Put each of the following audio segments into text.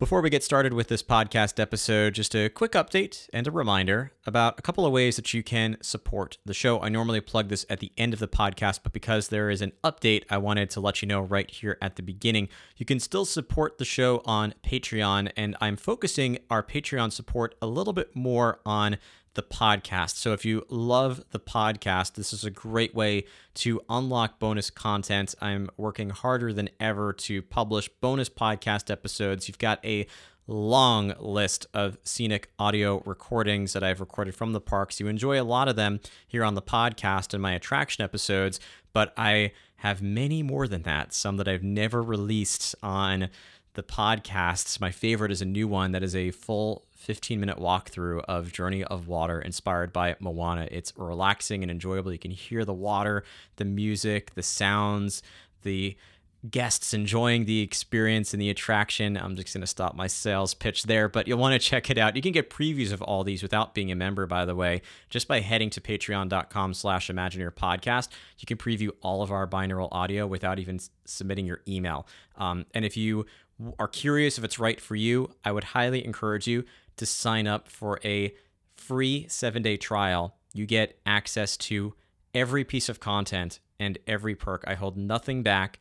Before we get started with this podcast episode, just a quick update and a reminder about a couple of ways that you can support the show. I normally plug this at the end of the podcast, but because there is an update, I wanted to let you know right here at the beginning. You can still support the show on Patreon, and I'm focusing our Patreon support a little bit more on the podcast. So if you love the podcast, this is a great way to unlock bonus content. I'm working harder than ever to publish bonus podcast episodes. You've got a long list of scenic audio recordings that I've recorded from the parks. You enjoy a lot of them here on the podcast and my attraction episodes, but I have many more than that, some that I've never released on the podcasts. My favorite is a new one that is a full 15 minute walkthrough of Journey of Water inspired by Moana. It's relaxing and enjoyable. You can hear the water, the music, the sounds, the guests enjoying the experience and the attraction. I'm just going to stop my sales pitch there, but you'll want to check it out. You can get previews of all these without being a member, by the way, just by heading to patreon.com slash Imagineer podcast. You can preview all of our binaural audio without even submitting your email. Um, and if you are curious if it's right for you, I would highly encourage you to sign up for a free seven day trial. You get access to every piece of content and every perk. I hold nothing back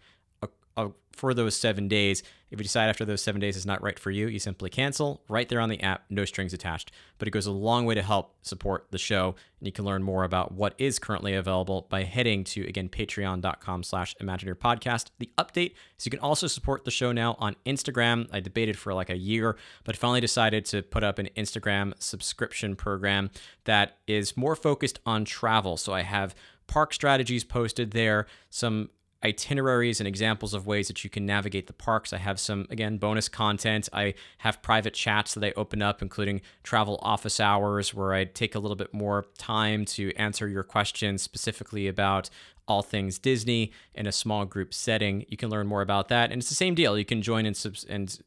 for those seven days. If you decide after those seven days is not right for you, you simply cancel right there on the app, no strings attached. But it goes a long way to help support the show. And you can learn more about what is currently available by heading to, again, patreon.com slash Imagineer podcast. The update is you can also support the show now on Instagram. I debated for like a year, but finally decided to put up an Instagram subscription program that is more focused on travel. So I have park strategies posted there, some itineraries and examples of ways that you can navigate the parks. I have some, again, bonus content. I have private chats that I open up, including travel office hours, where I take a little bit more time to answer your questions specifically about all things Disney in a small group setting. You can learn more about that. And it's the same deal. You can join and, subs- and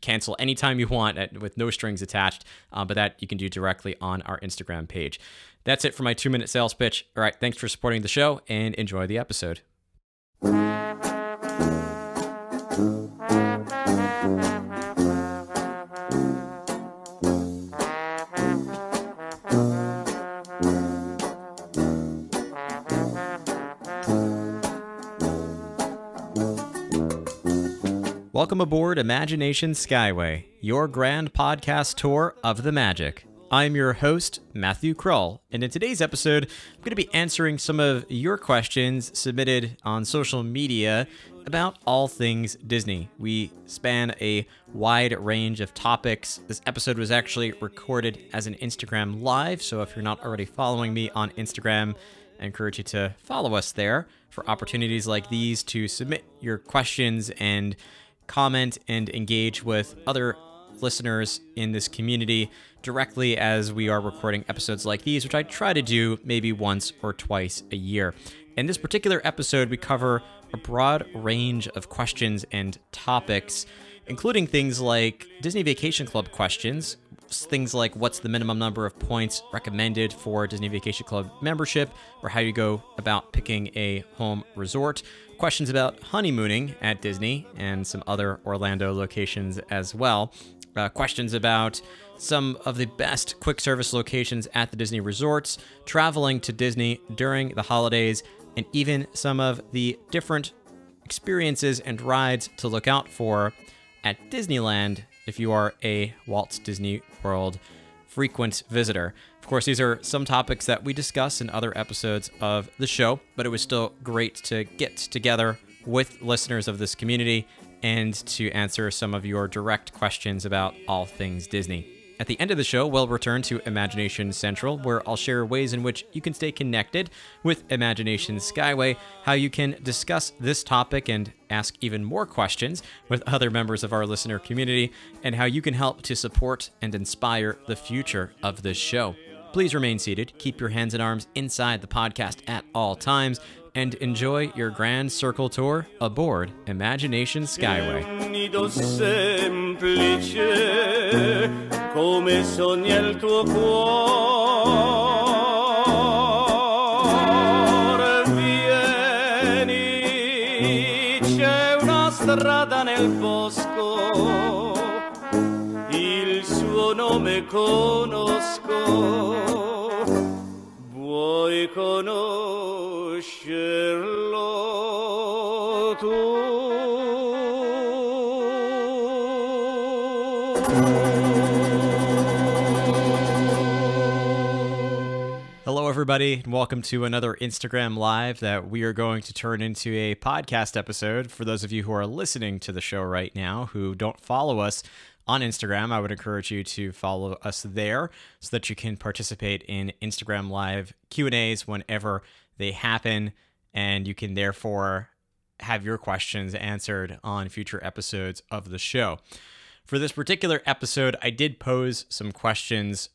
cancel anytime you want at, with no strings attached, uh, but that you can do directly on our Instagram page. That's it for my two minute sales pitch. All right. Thanks for supporting the show and enjoy the episode. Welcome aboard Imagination Skyway, your grand podcast tour of the magic. I'm your host, Matthew Krull, and in today's episode, I'm going to be answering some of your questions submitted on social media about all things Disney. We span a wide range of topics. This episode was actually recorded as an Instagram live, so if you're not already following me on Instagram, I encourage you to follow us there for opportunities like these to submit your questions and comment and engage with other listeners in this community directly as we are recording episodes like these, which I try to do maybe once or twice a year. In this particular episode, we cover a broad range of questions and topics, including things like Disney Vacation Club questions, things like what's the minimum number of points recommended for Disney Vacation Club membership, or how you go about picking a home resort, questions about honeymooning at Disney and some other Orlando locations as well, uh, questions about some of the best quick service locations at the Disney resorts, traveling to Disney during the holidays, and even some of the different experiences and rides to look out for at Disneyland if you are a Walt Disney World frequent visitor. Of course, these are some topics that we discuss in other episodes of the show, but it was still great to get together with listeners of this community and to answer some of your direct questions about all things Disney. At the end of the show, we'll return to Imagination Central, where I'll share ways in which you can stay connected with Imagination Skyway, how you can discuss this topic and ask even more questions with other members of our listener community, and how you can help to support and inspire the future of this show. Please remain seated, keep your hands and arms inside the podcast at all times, and enjoy your grand circle tour aboard Imagination Skyway. Come sogna il tuo cuore. Vieni, c'è una strada nel bosco no me conozco. Vuoi conoscerlo tu? Everybody, and welcome to another Instagram Live that we are going to turn into a podcast episode. For those of you who are listening to the show right now who don't follow us on Instagram, I would encourage you to follow us there so that you can participate in Instagram Live Q&As whenever they happen, and you can therefore have your questions answered on future episodes of the show. For this particular episode, I did pose some questions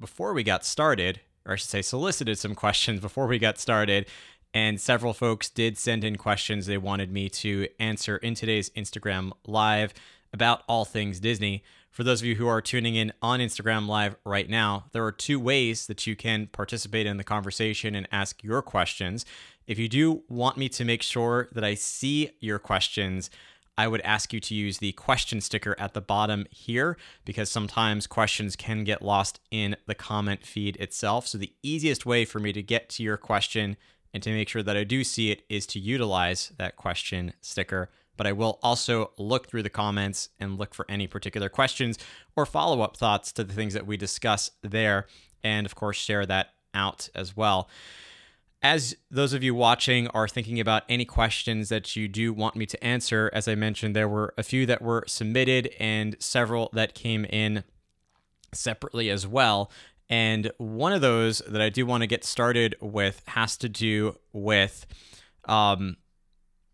before we got started or I should say, solicited some questions before we got started. And several folks did send in questions they wanted me to answer in today's Instagram Live about all things Disney. For those of you who are tuning in on Instagram Live right now, there are two ways that you can participate in the conversation and ask your questions. If you do want me to make sure that I see your questions, I would ask you to use the question sticker at the bottom here because sometimes questions can get lost in the comment feed itself. So, the easiest way for me to get to your question and to make sure that I do see it is to utilize that question sticker. But I will also look through the comments and look for any particular questions or follow up thoughts to the things that we discuss there. And of course, share that out as well as those of you watching are thinking about any questions that you do want me to answer, as I mentioned, there were a few that were submitted and several that came in separately as well. And one of those that I do want to get started with has to do with um,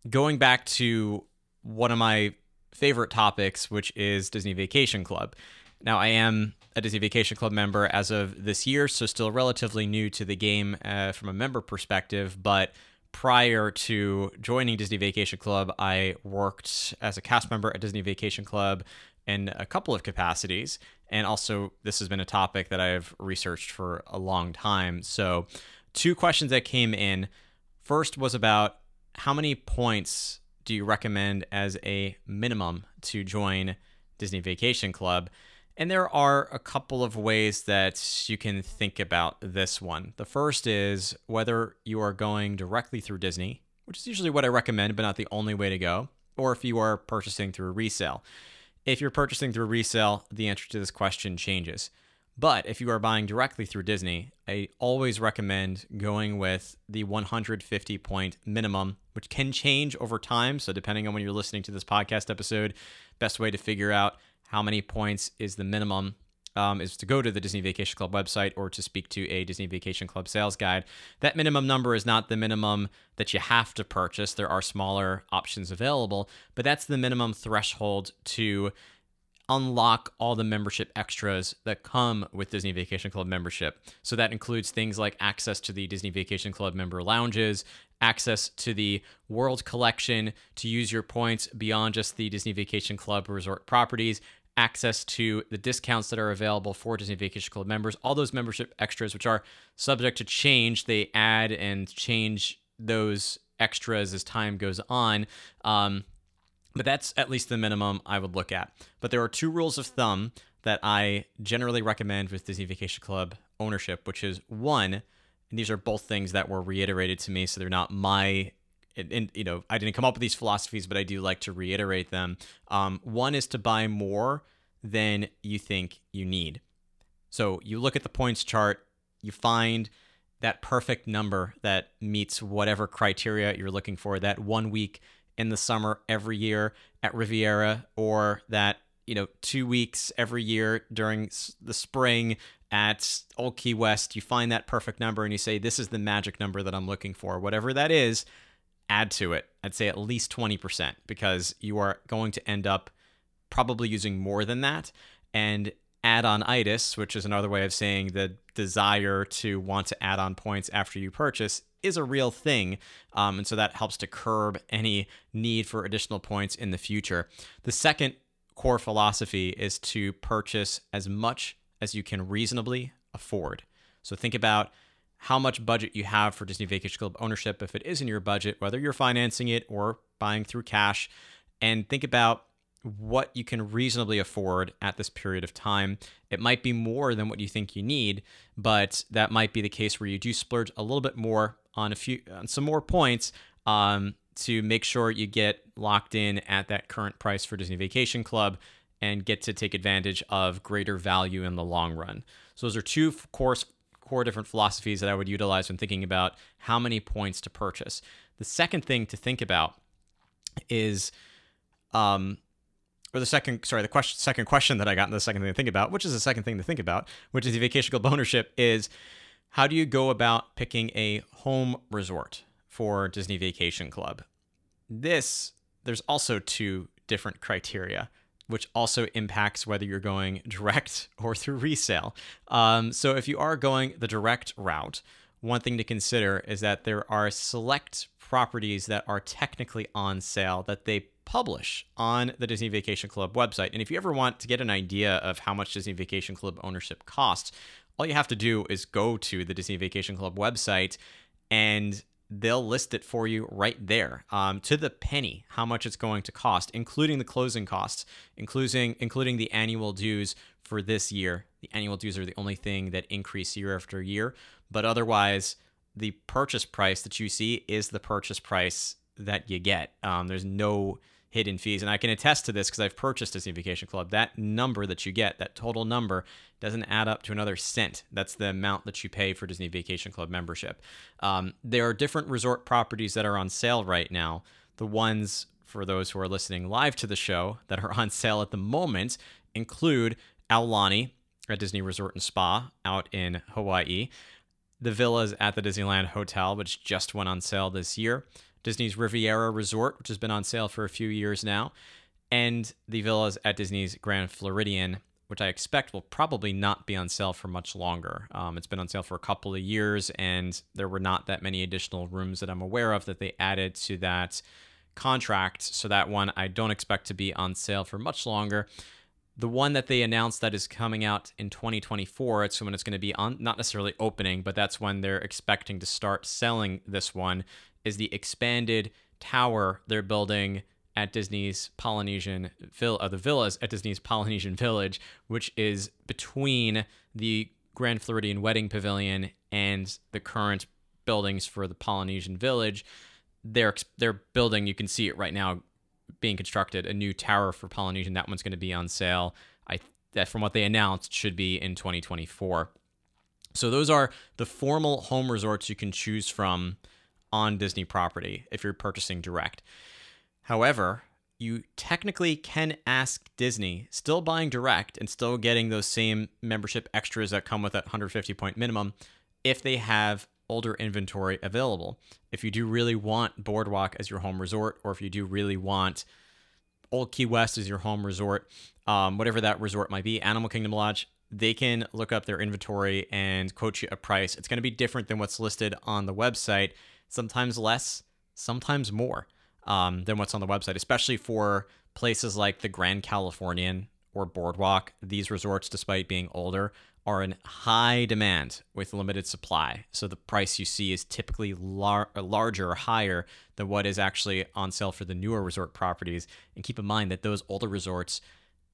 going back to one of my favorite topics, which is Disney Vacation Club. Now, I am a Disney Vacation Club member as of this year, so still relatively new to the game uh, from a member perspective. But prior to joining Disney Vacation Club, I worked as a cast member at Disney Vacation Club in a couple of capacities. And also, this has been a topic that I've researched for a long time. So, two questions that came in. First was about how many points do you recommend as a minimum to join Disney Vacation Club? And there are a couple of ways that you can think about this one. The first is whether you are going directly through Disney, which is usually what I recommend, but not the only way to go, or if you are purchasing through resale. If you're purchasing through resale, the answer to this question changes. But if you are buying directly through Disney, I always recommend going with the 150 point minimum, which can change over time. So, depending on when you're listening to this podcast episode, best way to figure out how many points is the minimum um, is to go to the Disney Vacation Club website or to speak to a Disney Vacation Club sales guide. That minimum number is not the minimum that you have to purchase. There are smaller options available, but that's the minimum threshold to unlock all the membership extras that come with Disney Vacation Club membership. So that includes things like access to the Disney Vacation Club member lounges, access to the World Collection to use your points beyond just the Disney Vacation Club resort properties, access to the discounts that are available for Disney Vacation Club members, all those membership extras, which are subject to change. They add and change those extras as time goes on. Um, but that's at least the minimum I would look at. But there are two rules of thumb that I generally recommend with Disney Vacation Club ownership, which is one, and these are both things that were reiterated to me, so they're not my and, and, you know i didn't come up with these philosophies but i do like to reiterate them um, one is to buy more than you think you need so you look at the points chart you find that perfect number that meets whatever criteria you're looking for that one week in the summer every year at riviera or that you know two weeks every year during the spring at Old Key West, you find that perfect number and you say, This is the magic number that I'm looking for. Whatever that is, add to it. I'd say at least 20% because you are going to end up probably using more than that. And add on itis, which is another way of saying the desire to want to add on points after you purchase, is a real thing. Um, and so that helps to curb any need for additional points in the future. The second core philosophy is to purchase as much as you can reasonably afford. So think about how much budget you have for Disney Vacation Club ownership if it is in your budget, whether you're financing it or buying through cash, and think about what you can reasonably afford at this period of time. It might be more than what you think you need, but that might be the case where you do splurge a little bit more on a few on some more points um, to make sure you get locked in at that current price for Disney Vacation Club and get to take advantage of greater value in the long run. So those are two core core different philosophies that I would utilize when thinking about how many points to purchase. The second thing to think about is um, or the second sorry the question second question that i got and the second thing to think about which is the second thing to think about which is the vacation club ownership is how do you go about picking a home resort for disney vacation club? This there's also two different criteria which also impacts whether you're going direct or through resale. Um, so if you are going the direct route one thing to consider is that there are select properties that are technically on sale that they publish on the Disney Vacation Club website. And if you ever want to get an idea of how much Disney Vacation Club ownership costs, all you have to do is go to the Disney Vacation Club website and they'll list it for you right there. Um, to the penny how much it's going to cost including the closing costs including including the annual dues for this year. The annual dues are the only thing that increase year after year but otherwise the purchase price that you see is the purchase price that you get. Um, there's no hidden fees. And I can attest to this because I've purchased a Disney Vacation Club. That number that you get, that total number, doesn't add up to another cent. That's the amount that you pay for Disney Vacation Club membership. Um, there are different resort properties that are on sale right now. The ones for those who are listening live to the show that are on sale at the moment include Aulani at Disney Resort and Spa out in Hawaii, the villas at the Disneyland Hotel, which just went on sale this year, Disney's Riviera Resort, which has been on sale for a few years now, and the villas at Disney's Grand Floridian, which I expect will probably not be on sale for much longer. Um, it's been on sale for a couple of years, and there were not that many additional rooms that I'm aware of that they added to that contract. So that one I don't expect to be on sale for much longer. The one that they announced that is coming out in 2024, it's when it's going to be on, not necessarily opening, but that's when they're expecting to start selling this one, is the expanded tower they're building at Disney's Polynesian Vill- uh, the villas at Disney's Polynesian Village, which is between the Grand Floridian Wedding Pavilion and the current buildings for the Polynesian Village. They're they're building. You can see it right now, being constructed a new tower for Polynesian. That one's going to be on sale. I that from what they announced should be in 2024. So those are the formal home resorts you can choose from on Disney property if you're purchasing direct. However, you technically can ask Disney, still buying direct and still getting those same membership extras that come with that 150 point minimum, if they have older inventory available. If you do really want Boardwalk as your home resort, or if you do really want Old Key West as your home resort, um, whatever that resort might be, Animal Kingdom Lodge, they can look up their inventory and quote you a price. It's going to be different than what's listed on the website sometimes less, sometimes more um, than what's on the website, especially for places like the Grand Californian or Boardwalk. These resorts, despite being older, are in high demand with limited supply. So the price you see is typically lar- larger or higher than what is actually on sale for the newer resort properties. And keep in mind that those older resorts,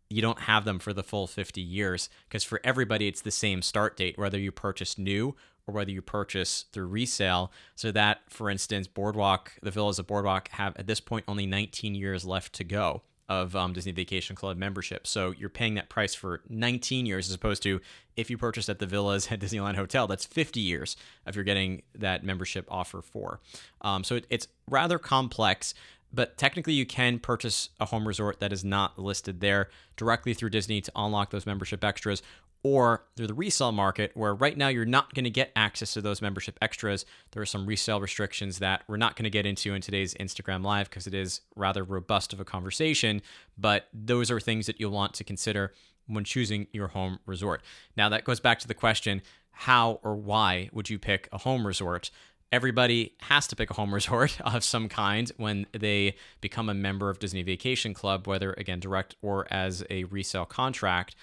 you don't have them for the full 50 years because for everybody, it's the same start date, whether you purchase new or whether you purchase through resale. So that, for instance, Boardwalk, the villas of Boardwalk have at this point only 19 years left to go of um, Disney Vacation Club membership. So you're paying that price for 19 years as opposed to if you purchased at the villas at Disneyland Hotel, that's 50 years if you're getting that membership offer for. Um, so it, it's rather complex. But technically, you can purchase a home resort that is not listed there directly through Disney to unlock those membership extras, or through the resale market, where right now you're not going to get access to those membership extras. There are some resale restrictions that we're not going to get into in today's Instagram Live because it is rather robust of a conversation, but those are things that you'll want to consider when choosing your home resort. Now, that goes back to the question how or why would you pick a home resort? Everybody has to pick a home resort of some kind when they become a member of Disney Vacation Club, whether again direct or as a resale contract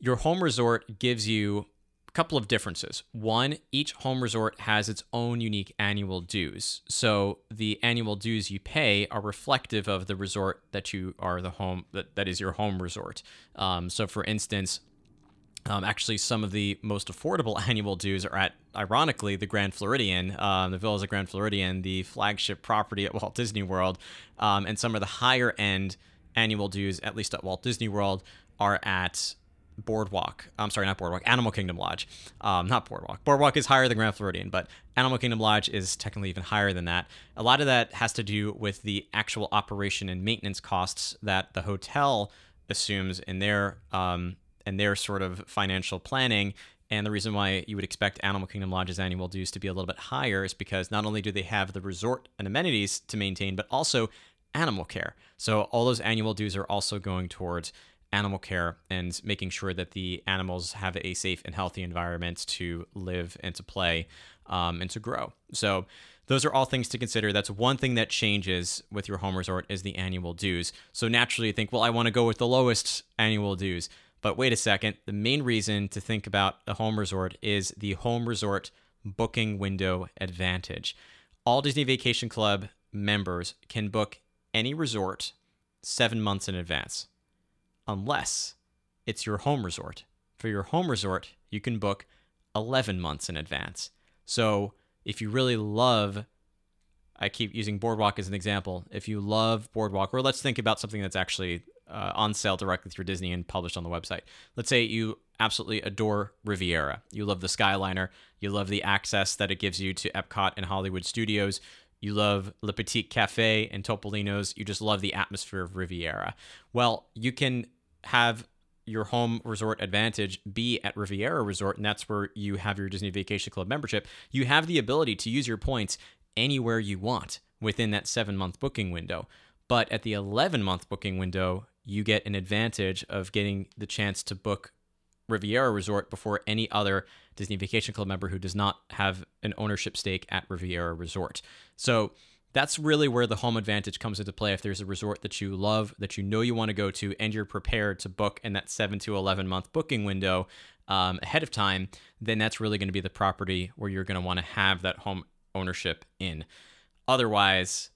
your home resort gives you a couple of differences. One, each home resort has its own unique annual dues. So the annual dues you pay are reflective of the resort that you are the home that, that is your home resort. Um, so for instance, um, actually, some of the most affordable annual dues are at, ironically, the Grand Floridian, um, the Villas of Grand Floridian, the flagship property at Walt Disney World. Um, and some of the higher end annual dues, at least at Walt Disney World, are at Boardwalk. I'm sorry, not Boardwalk. Animal Kingdom Lodge. Um, not Boardwalk. Boardwalk is higher than Grand Floridian, but Animal Kingdom Lodge is technically even higher than that. A lot of that has to do with the actual operation and maintenance costs that the hotel assumes in their um, and their sort of financial planning. And the reason why you would expect Animal Kingdom Lodge's annual dues to be a little bit higher is because not only do they have the resort and amenities to maintain, but also animal care. So all those annual dues are also going towards animal care and making sure that the animals have a safe and healthy environment to live and to play um, and to grow. So those are all things to consider. That's one thing that changes with your home resort is the annual dues. So naturally you think, well, I want to go with the lowest annual dues. But wait a second, the main reason to think about a home resort is the home resort booking window advantage. All Disney Vacation Club members can book any resort seven months in advance unless it's your home resort. For your home resort, you can book 11 months in advance. So if you really love, I keep using Boardwalk as an example. If you love Boardwalk, or let's think about something that's actually uh, on sale directly through Disney and published on the website. Let's say you absolutely adore Riviera. You love the Skyliner. You love the access that it gives you to Epcot and Hollywood Studios. You love Le Petit Cafe and Topolino's. You just love the atmosphere of Riviera. Well, you can have your home resort advantage be at Riviera Resort, and that's where you have your Disney Vacation Club membership. You have the ability to use your points anywhere you want within that seven month booking window. But at the 11 month booking window, you get an advantage of getting the chance to book Riviera Resort before any other Disney Vacation Club member who does not have an ownership stake at Riviera Resort. So that's really where the home advantage comes into play. If there's a resort that you love, that you know you want to go to, and you're prepared to book in that seven to 11 month booking window um, ahead of time, then that's really going to be the property where you're going to want to have that home ownership in. Otherwise,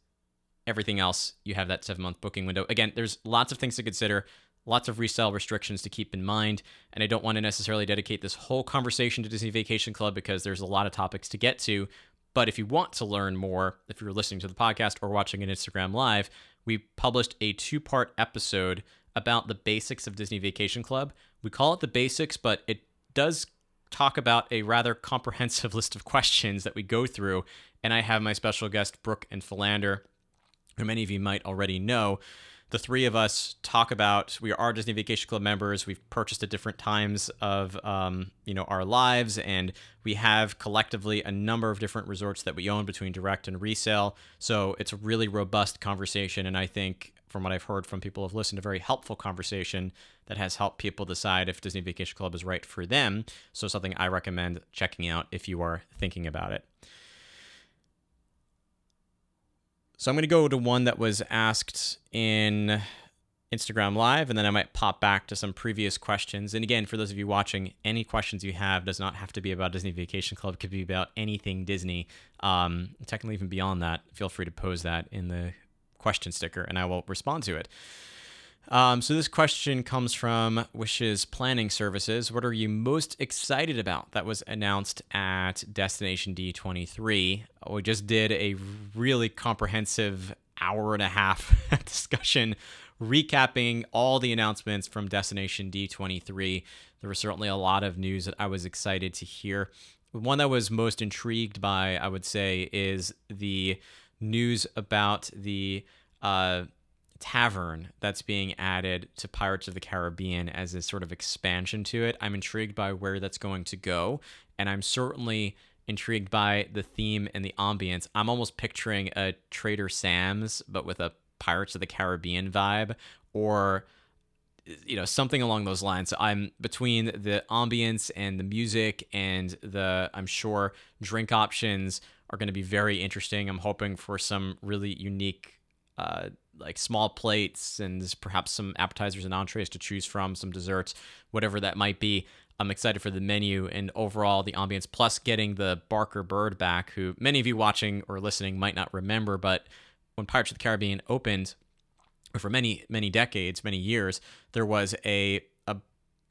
everything else, you have that seven month booking window. Again, there's lots of things to consider, lots of resale restrictions to keep in mind. And I don't want to necessarily dedicate this whole conversation to Disney Vacation Club because there's a lot of topics to get to. But if you want to learn more, if you're listening to the podcast or watching an Instagram live, we published a two part episode about the basics of Disney Vacation Club. We call it the basics, but it does talk about a rather comprehensive list of questions that we go through. And I have my special guest, Brooke and Philander, who many of you might already know, the three of us talk about we are Disney Vacation Club members. We've purchased at different times of um, you know our lives, and we have collectively a number of different resorts that we own between direct and resale. So it's a really robust conversation, and I think from what I've heard from people who've listened, a very helpful conversation that has helped people decide if Disney Vacation Club is right for them. So something I recommend checking out if you are thinking about it. So I'm going to go to one that was asked in Instagram Live, and then I might pop back to some previous questions. And again, for those of you watching, any questions you have does not have to be about Disney Vacation Club. It could be about anything Disney. Um, technically, even beyond that, feel free to pose that in the question sticker, and I will respond to it. Um, so this question comes from Wishes Planning Services. What are you most excited about that was announced at Destination D23? We just did a really comprehensive hour and a half discussion recapping all the announcements from Destination D23. There was certainly a lot of news that I was excited to hear. One that was most intrigued by, I would say, is the news about the uh, tavern that's being added to Pirates of the Caribbean as a sort of expansion to it. I'm intrigued by where that's going to go, and I'm certainly intrigued by the theme and the ambience. I'm almost picturing a Trader Sam's, but with a Pirates of the Caribbean vibe, or you know something along those lines. I'm between the ambience and the music and the I'm sure drink options are going to be very interesting. I'm hoping for some really unique uh, like small plates and perhaps some appetizers and entrees to choose from, some desserts, whatever that might be. I'm excited for the menu and overall the ambience, plus getting the Barker Bird back, who many of you watching or listening might not remember, but when Pirates of the Caribbean opened, for many many decades, many years, there was a a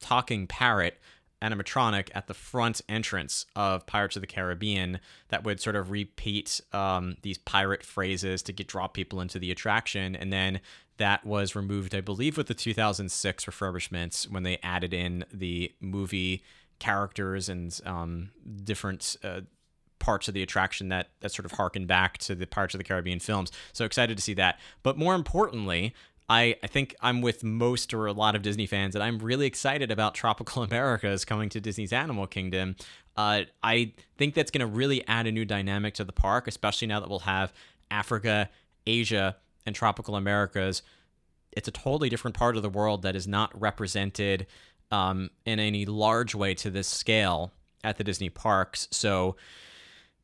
talking parrot animatronic at the front entrance of Pirates of the Caribbean that would sort of repeat um, these pirate phrases to get draw people into the attraction, and then that was removed, I believe, with the 2006 refurbishments when they added in the movie characters and um, different. Uh, parts of the attraction that that sort of harken back to the Pirates of the Caribbean films. So excited to see that. But more importantly, I, I think I'm with most or a lot of Disney fans, and I'm really excited about Tropical Americas coming to Disney's Animal Kingdom. Uh, I think that's going to really add a new dynamic to the park, especially now that we'll have Africa, Asia, and Tropical Americas. It's a totally different part of the world that is not represented um, in any large way to this scale at the Disney parks. So,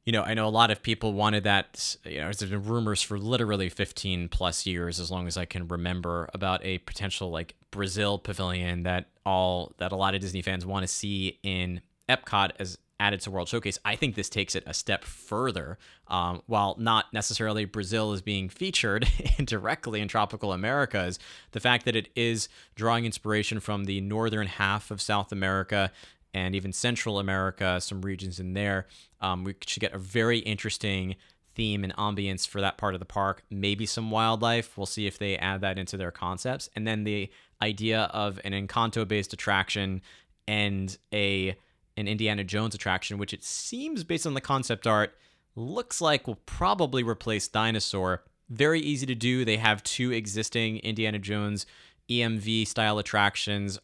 you know, I know a lot of people wanted that. You know, there's been rumors for literally 15 plus years, as long as I can remember, about a potential like Brazil pavilion that all that a lot of Disney fans want to see in Epcot as added to World Showcase. I think this takes it a step further. Um, while not necessarily Brazil is being featured directly in tropical Americas, the fact that it is drawing inspiration from the northern half of South America and even Central America, some regions in there, um, we should get a very interesting theme and ambience for that part of the park. Maybe some wildlife. We'll see if they add that into their concepts. And then the idea of an Encanto based attraction and a an Indiana Jones attraction, which it seems based on the concept art looks like will probably replace Dinosaur. Very easy to do. They have two existing Indiana Jones EMV style attractions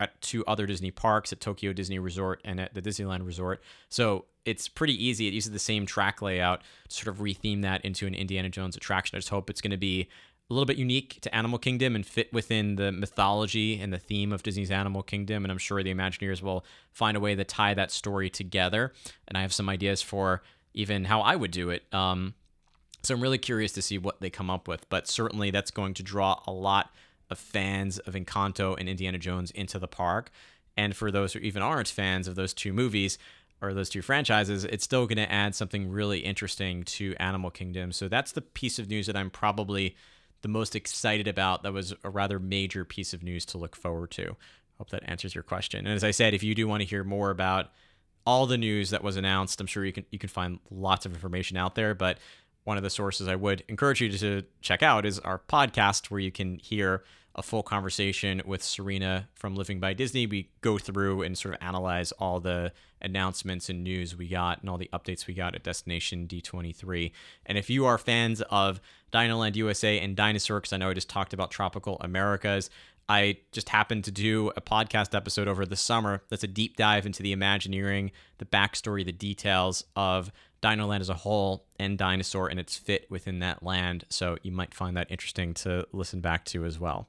at two other Disney parks at Tokyo Disney Resort and at the Disneyland Resort. So it's pretty easy. It uses the same track layout to sort of retheme that into an Indiana Jones attraction. I just hope it's going to be a little bit unique to Animal Kingdom and fit within the mythology and the theme of Disney's Animal Kingdom. And I'm sure the Imagineers will find a way to tie that story together. And I have some ideas for even how I would do it. Um, so I'm really curious to see what they come up with. But certainly that's going to draw a lot of fans of Encanto and Indiana Jones into the park. And for those who even aren't fans of those two movies or those two franchises, it's still going to add something really interesting to Animal Kingdom. So that's the piece of news that I'm probably the most excited about. That was a rather major piece of news to look forward to. Hope that answers your question. And as I said, if you do want to hear more about all the news that was announced, I'm sure you can you can find lots of information out there. But one of the sources I would encourage you to check out is our podcast, where you can hear a full conversation with Serena from Living by Disney. We go through and sort of analyze all the announcements and news we got and all the updates we got at Destination D23. And if you are fans of Dinoland USA and Dinosaur, because I know I just talked about Tropical Americas, I just happened to do a podcast episode over the summer that's a deep dive into the Imagineering, the backstory, the details of Dinoland as a whole and Dinosaur and its fit within that land. So you might find that interesting to listen back to as well.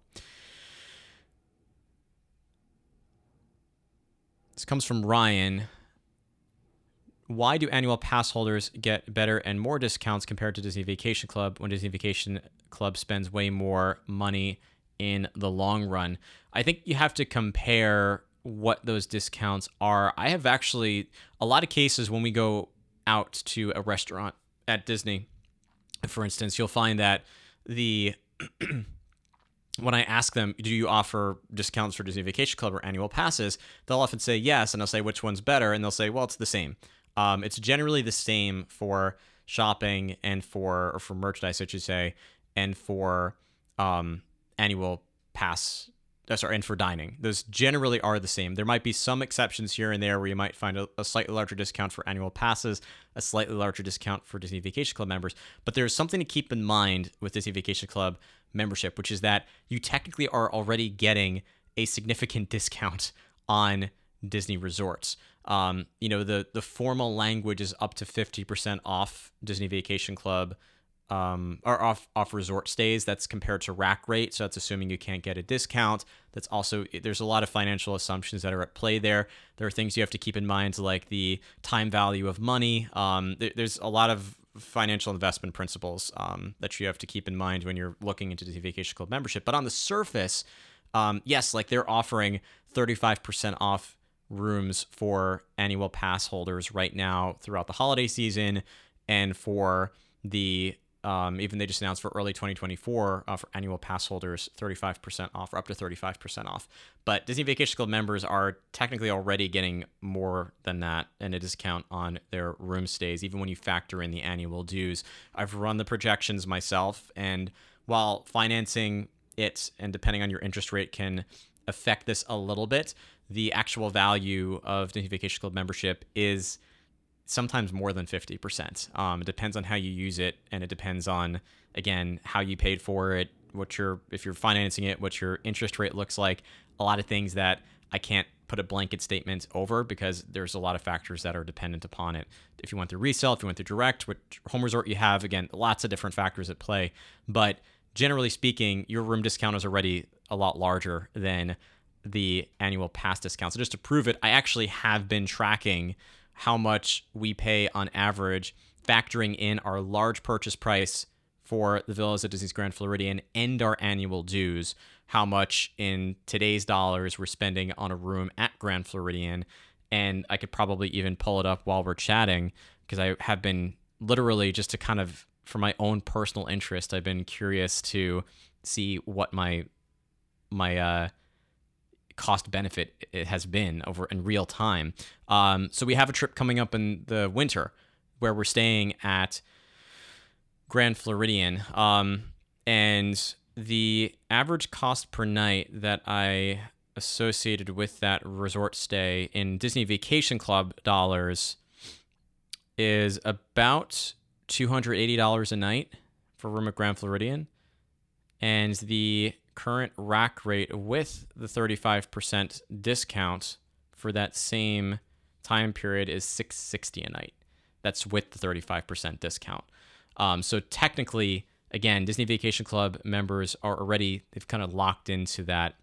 This comes from Ryan. Why do annual pass holders get better and more discounts compared to Disney Vacation Club when Disney Vacation Club spends way more money in the long run? I think you have to compare what those discounts are. I have actually a lot of cases when we go out to a restaurant at Disney, for instance, you'll find that the when I ask them, do you offer discounts for Disney Vacation Club or annual passes? They'll often say yes, and I'll say which one's better, and they'll say, well, it's the same. Um, it's generally the same for shopping and for or for merchandise, I should say, and for um, annual pass uh, sorry, and for dining. Those generally are the same. There might be some exceptions here and there where you might find a, a, slightly larger discount for annual passes, a slightly larger discount for Disney Vacation Club members. But there's something to keep in mind with Disney Vacation Club membership, which is that you technically are already getting a significant discount on Disney resorts. Um, you know, the the formal language is up to 50% off Disney Vacation Club um, or off off resort stays. That's compared to rack rate, so that's assuming you can't get a discount. That's also there's a lot of financial assumptions that are at play there. There are things you have to keep in mind, like the time value of money. Um, there, there's a lot of financial investment principles um, that you have to keep in mind when you're looking into Disney Vacation Club membership. But on the surface, um, yes, like they're offering 35% off rooms for annual pass holders right now throughout the holiday season, and for the um, even they just announced for early 2024 uh, for annual pass holders 35% off or up to 35% off. But Disney Vacation Club members are technically already getting more than that and a discount on their room stays, even when you factor in the annual dues. I've run the projections myself, and while financing it and depending on your interest rate can affect this a little bit, the actual value of Disney Vacation Club membership is sometimes more than 50%. Um, it depends on how you use it, and it depends on, again, how you paid for it, what your, if you're financing it, what your interest rate looks like, a lot of things that I can't put a blanket statement over because there's a lot of factors that are dependent upon it. If you went through resale, if you went through direct, what home resort you have, again, lots of different factors at play. But generally speaking, your room discount is already a lot larger than the annual pass discount. So just to prove it, I actually have been tracking how much we pay on average, factoring in our large purchase price for the villas at Disney's Grand Floridian and our annual dues, how much in today's dollars we're spending on a room at Grand Floridian. And I could probably even pull it up while we're chatting because I have been literally just to kind of, for my own personal interest, I've been curious to see what my, my, uh, cost benefit it has been over in real time. Um, so we have a trip coming up in the winter where we're staying at Grand Floridian. Um, and the average cost per night that I associated with that resort stay in Disney Vacation Club dollars is about $280 a night for room at Grand Floridian. And the current rack rate with the 35% discount for that same time period is 660 a night. That's with the 35% discount. Um, so technically, again, Disney Vacation Club members are already they've kind of locked into that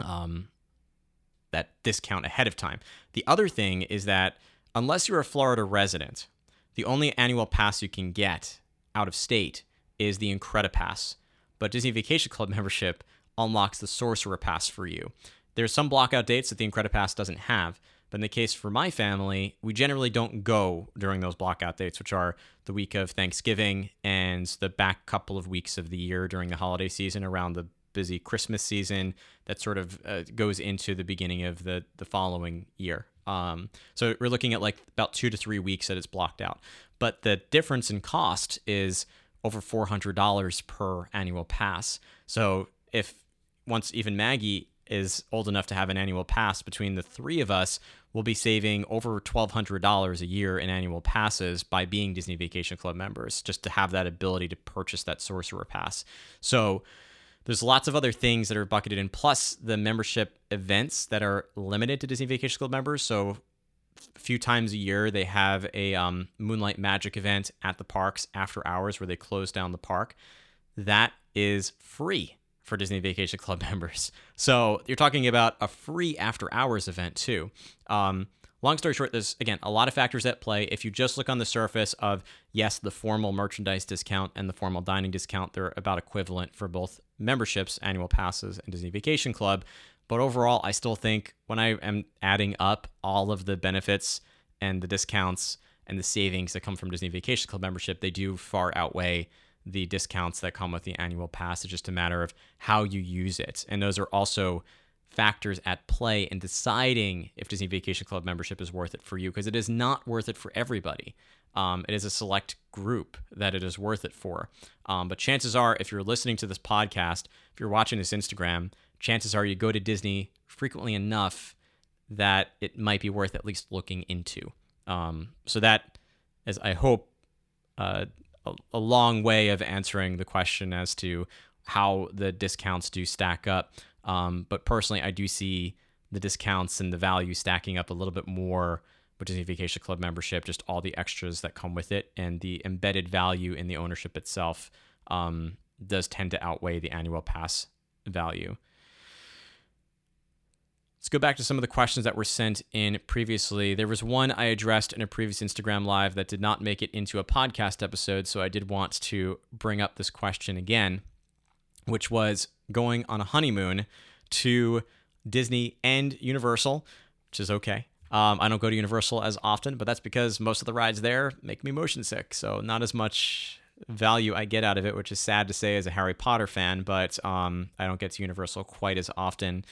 um, that discount ahead of time. The other thing is that unless you're a Florida resident, the only annual pass you can get out of state is the Incredipass but Disney Vacation Club membership unlocks the Sorcerer Pass for you. There's some blockout dates that the Incredipass doesn't have, but in the case for my family, we generally don't go during those blockout dates, which are the week of Thanksgiving and the back couple of weeks of the year during the holiday season around the busy Christmas season that sort of uh, goes into the beginning of the, the following year. Um, so we're looking at like about two to three weeks that it's blocked out. But the difference in cost is over $400 per annual pass. So if once even Maggie is old enough to have an annual pass between the three of us, we'll be saving over $1,200 a year in annual passes by being Disney Vacation Club members, just to have that ability to purchase that Sorcerer Pass. So there's lots of other things that are bucketed in, plus the membership events that are limited to Disney Vacation Club members. So few times a year they have a um, Moonlight Magic event at the parks after hours where they close down the park. That is free for Disney Vacation Club members. So you're talking about a free after hours event too. Um, long story short, there's again a lot of factors at play. If you just look on the surface of yes, the formal merchandise discount and the formal dining discount, they're about equivalent for both memberships, annual passes, and Disney Vacation Club. But overall, I still think when I am adding up all of the benefits and the discounts and the savings that come from Disney Vacation Club membership, they do far outweigh the discounts that come with the annual pass. It's just a matter of how you use it. And those are also factors at play in deciding if Disney Vacation Club membership is worth it for you because it is not worth it for everybody. Um, it is a select group that it is worth it for. Um, but chances are, if you're listening to this podcast, if you're watching this Instagram, chances are you go to Disney frequently enough that it might be worth at least looking into. Um, so that is, I hope, uh, a, a long way of answering the question as to how the discounts do stack up. Um, but personally, I do see the discounts and the value stacking up a little bit more with Disney Vacation Club membership, just all the extras that come with it, and the embedded value in the ownership itself um, does tend to outweigh the annual pass value. Let's go back to some of the questions that were sent in previously. There was one I addressed in a previous Instagram live that did not make it into a podcast episode, so I did want to bring up this question again, which was going on a honeymoon to Disney and Universal, which is okay. Um, I don't go to Universal as often, but that's because most of the rides there make me motion sick, so not as much value I get out of it, which is sad to say as a Harry Potter fan, but um, I don't get to Universal quite as often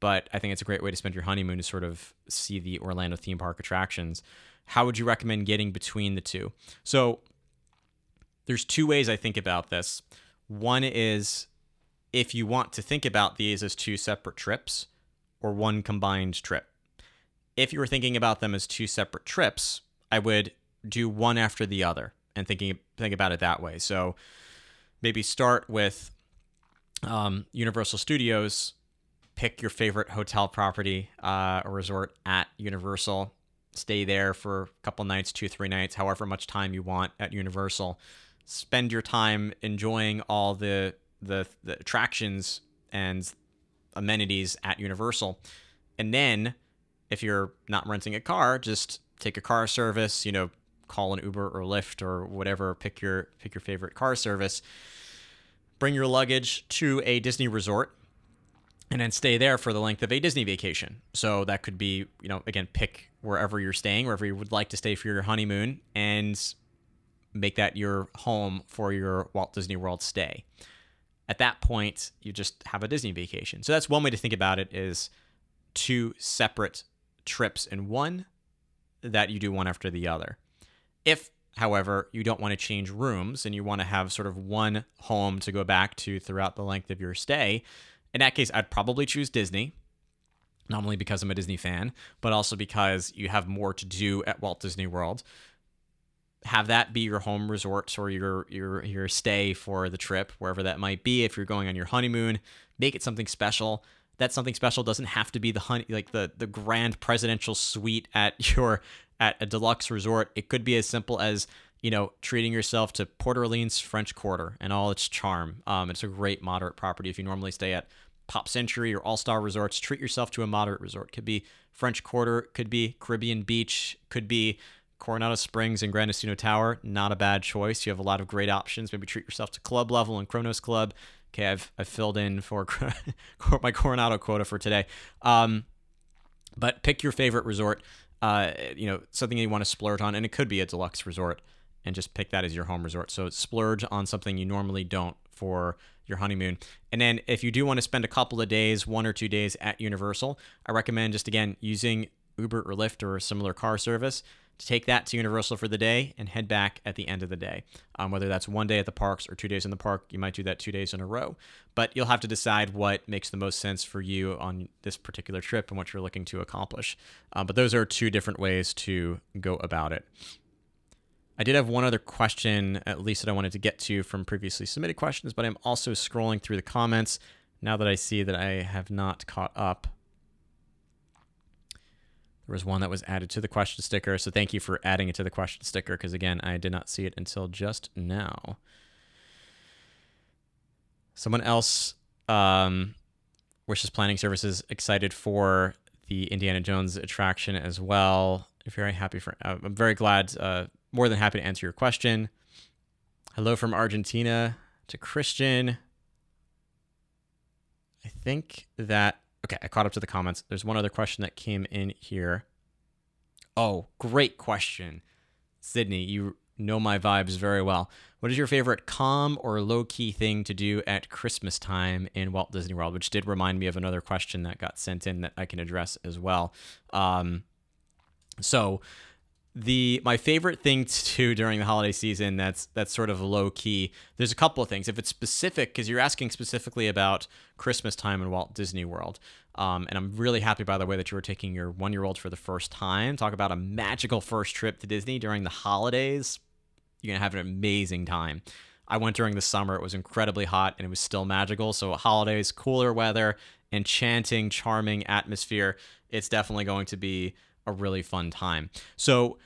but I think it's a great way to spend your honeymoon to sort of see the Orlando theme park attractions. How would you recommend getting between the two? So there's two ways I think about this. One is if you want to think about these as two separate trips or one combined trip. If you were thinking about them as two separate trips, I would do one after the other and thinking think about it that way. So maybe start with um, Universal Studios pick your favorite hotel property uh, or resort at Universal. Stay there for a couple nights, two, three nights, however much time you want at Universal. Spend your time enjoying all the the, the attractions and amenities at Universal. And then, if you're not renting a car, just take a car service. You know, call an Uber or Lyft or whatever. Pick your pick your favorite car service. Bring your luggage to a Disney resort and then stay there for the length of a Disney vacation. So that could be, you know, again, pick wherever you're staying, wherever you would like to stay for your honeymoon, and make that your home for your Walt Disney World stay. At that point, you just have a Disney vacation. So that's one way to think about it is two separate trips in one that you do one after the other. If, however, you don't want to change rooms and you want to have sort of one home to go back to throughout the length of your stay, in that case, I'd probably choose Disney. Not only because I'm a Disney fan, but also because you have more to do at Walt Disney World. Have that be your home resort or your your your stay for the trip, wherever that might be. If you're going on your honeymoon, make it something special. That something special doesn't have to be the honey like the the grand presidential suite at your at a deluxe resort. It could be as simple as you know, treating yourself to Port Orleans French Quarter and all its charm. Um, it's a great moderate property. If you normally stay at Pop Century or All Star Resorts, treat yourself to a moderate resort. Could be French Quarter, could be Caribbean Beach, could be Coronado Springs and Gran Destino Tower. Not a bad choice. You have a lot of great options. Maybe treat yourself to Club Level and Chronos Club. Okay, I've, I've filled in for my Coronado quota for today. Um, but pick your favorite resort. Uh, you know, something you want to splurge on, and it could be a deluxe resort and just pick that as your home resort. So splurge on something you normally don't for your honeymoon. And then if you do want to spend a couple of days, one or two days at Universal, I recommend just again using Uber or Lyft or a similar car service to take that to Universal for the day and head back at the end of the day. Um, whether that's one day at the parks or two days in the park, you might do that two days in a row. But you'll have to decide what makes the most sense for you on this particular trip and what you're looking to accomplish. Um, but those are two different ways to go about it. I did have one other question, at least that I wanted to get to from previously submitted questions, but I'm also scrolling through the comments now that I see that I have not caught up. There was one that was added to the question sticker, so thank you for adding it to the question sticker because, again, I did not see it until just now. Someone else um, wishes planning services excited for the Indiana Jones attraction as well. Very happy for. Uh, I'm very glad uh, more than happy to answer your question. Hello from Argentina to Christian. I think that, okay, I caught up to the comments. There's one other question that came in here. Oh, great question. Sydney, you know my vibes very well. What is your favorite calm or low key thing to do at Christmas time in Walt Disney World? Which did remind me of another question that got sent in that I can address as well. Um, so, the my favorite thing to do during the holiday season that's that's sort of low key there's a couple of things. If it's specific because you're asking specifically about christmas time in walt disney world um, and i'm really happy by the way that you were taking your one year old for the first time. Talk about a magical first trip to disney during the holidays. You're gonna have an amazing time. I went during the summer it was incredibly hot and it was still magical so holidays cooler weather enchanting charming atmosphere it's definitely going to be a really fun time. So,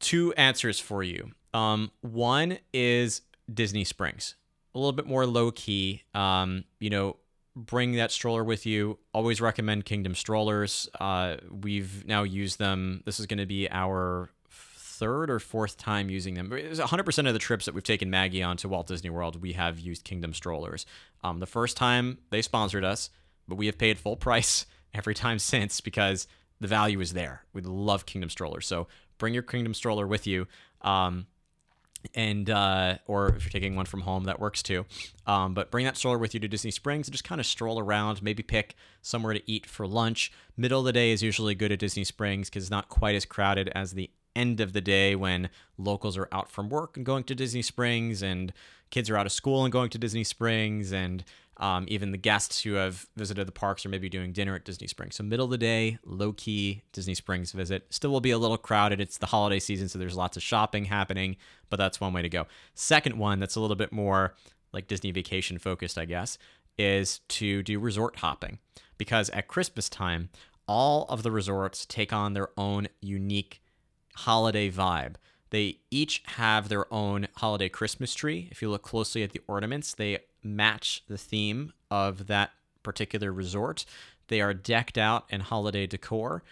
two answers for you. Um, one is Disney Springs, a little bit more low key. Um, you know, bring that stroller with you. Always recommend Kingdom strollers. Uh, we've now used them. This is going to be our third or fourth time using them. It's 100% of the trips that we've taken Maggie on to Walt Disney World, we have used Kingdom strollers. Um, the first time they sponsored us, but we have paid full price every time since because the value is there. We love Kingdom strollers. So bring your Kingdom stroller with you. Um, and uh, or if you're taking one from home, that works too. Um, but bring that stroller with you to Disney Springs and just kind of stroll around. Maybe pick somewhere to eat for lunch. Middle of the day is usually good at Disney Springs because it's not quite as crowded as the end of the day when locals are out from work and going to Disney Springs, and kids are out of school and going to Disney Springs, and um, even the guests who have visited the parks are maybe doing dinner at Disney Springs. So, middle of the day, low key Disney Springs visit. Still will be a little crowded. It's the holiday season, so there's lots of shopping happening, but that's one way to go. Second one, that's a little bit more like Disney vacation focused, I guess, is to do resort hopping. Because at Christmas time, all of the resorts take on their own unique holiday vibe. They each have their own holiday Christmas tree. If you look closely at the ornaments, they match the theme of that particular resort. They are decked out in holiday decor,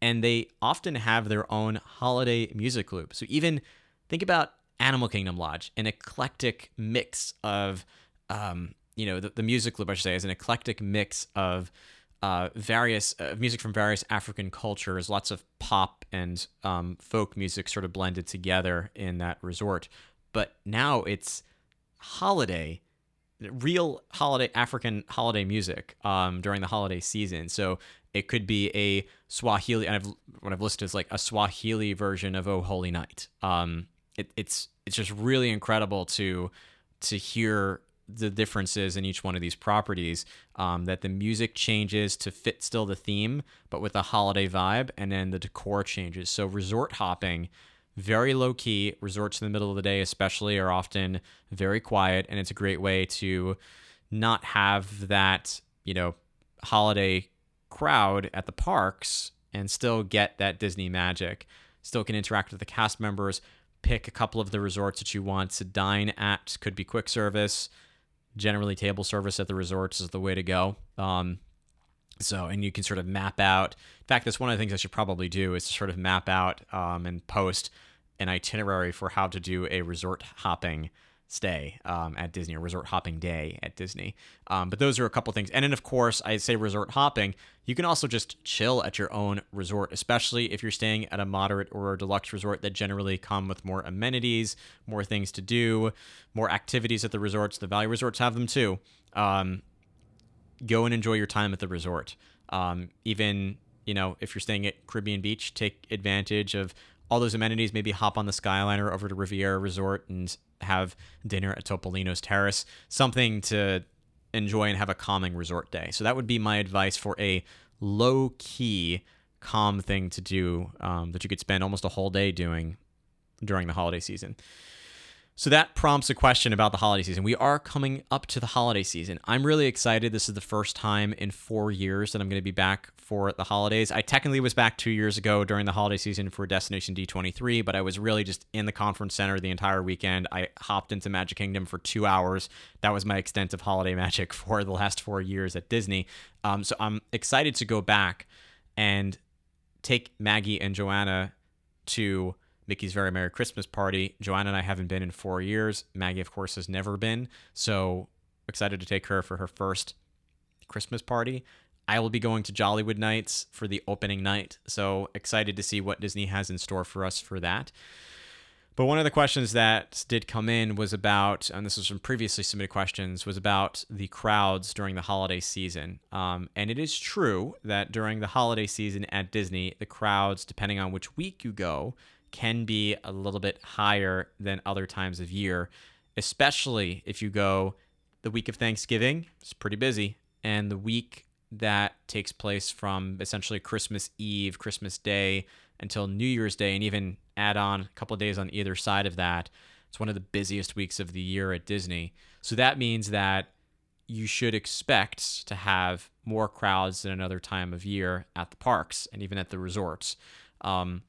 and they often have their own holiday music loop. So even think about Animal Kingdom Lodge, an eclectic mix of, um, you know, the, the music loop, I should say, is an eclectic mix of uh, various uh, music from various African cultures, lots of pop and um, folk music sort of blended together in that resort. But now it's holiday, real holiday African holiday music um, during the holiday season. So it could be a Swahili, and I've, what I've listed is like a Swahili version of "Oh Holy Night." Um, it, it's it's just really incredible to to hear the differences in each one of these properties um, that the music changes to fit still the theme but with a holiday vibe and then the decor changes so resort hopping very low key resorts in the middle of the day especially are often very quiet and it's a great way to not have that you know holiday crowd at the parks and still get that disney magic still can interact with the cast members pick a couple of the resorts that you want to dine at could be quick service generally table service at the resorts is the way to go. Um, so, and you can sort of map out. In fact, that's one of the things I should probably do is to sort of map out um, and post an itinerary for how to do a resort hopping stay um, at Disney or resort hopping day at Disney. Um, but those are a couple things. And then, of course, I say resort hopping. You can also just chill at your own resort, especially if you're staying at a moderate or a deluxe resort that generally come with more amenities, more things to do, more activities at the resorts. The value resorts have them too. Um, go and enjoy your time at the resort. Um, even you know if you're staying at Caribbean Beach, take advantage of all those amenities. Maybe hop on the Skyliner over to Riviera Resort and have dinner at Topolino's Terrace, something to enjoy and have a calming resort day. So that would be my advice for a low key, calm thing to do um, that you could spend almost a whole day doing during the holiday season. So that prompts a question about the holiday season. We are coming up to the holiday season. I'm really excited. This is the first time in four years that I'm going to be back for the holidays. I technically was back two years ago during the holiday season for Destination D23, but I was really just in the conference center the entire weekend. I hopped into Magic Kingdom for two hours. That was my extent of holiday magic for the last four years at Disney. Um, so I'm excited to go back and take Maggie and Joanna to Mickey's Very Merry Christmas Party. Joanna and I haven't been in four years. Maggie, of course, has never been. So excited to take her for her first Christmas party. I will be going to Jollywood Nights for the opening night. So excited to see what Disney has in store for us for that. But one of the questions that did come in was about, and this was from previously submitted questions, was about the crowds during the holiday season. Um, and it is true that during the holiday season at Disney, the crowds, depending on which week you go, can be a little bit higher than other times of year, especially if you go the week of Thanksgiving, it's pretty busy, and the week that takes place from essentially Christmas Eve, Christmas Day until New Year's Day, and even add on a couple days on either side of that. It's one of the busiest weeks of the year at Disney. So that means that you should expect to have more crowds than another time of year at the parks and even at the resorts. Um,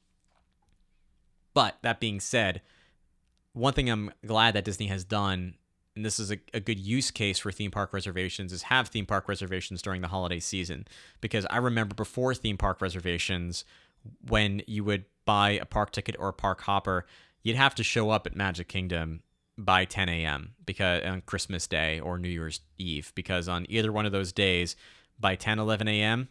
but that being said, one thing I'm glad that Disney has done and this is a, a good use case for theme park reservations, is have theme park reservations during the holiday season. Because I remember before theme park reservations, when you would buy a park ticket or a park hopper, you'd have to show up at Magic Kingdom by 10 a.m. because on Christmas Day or New Year's Eve, because on either one of those days, by 10, 11 a.m.,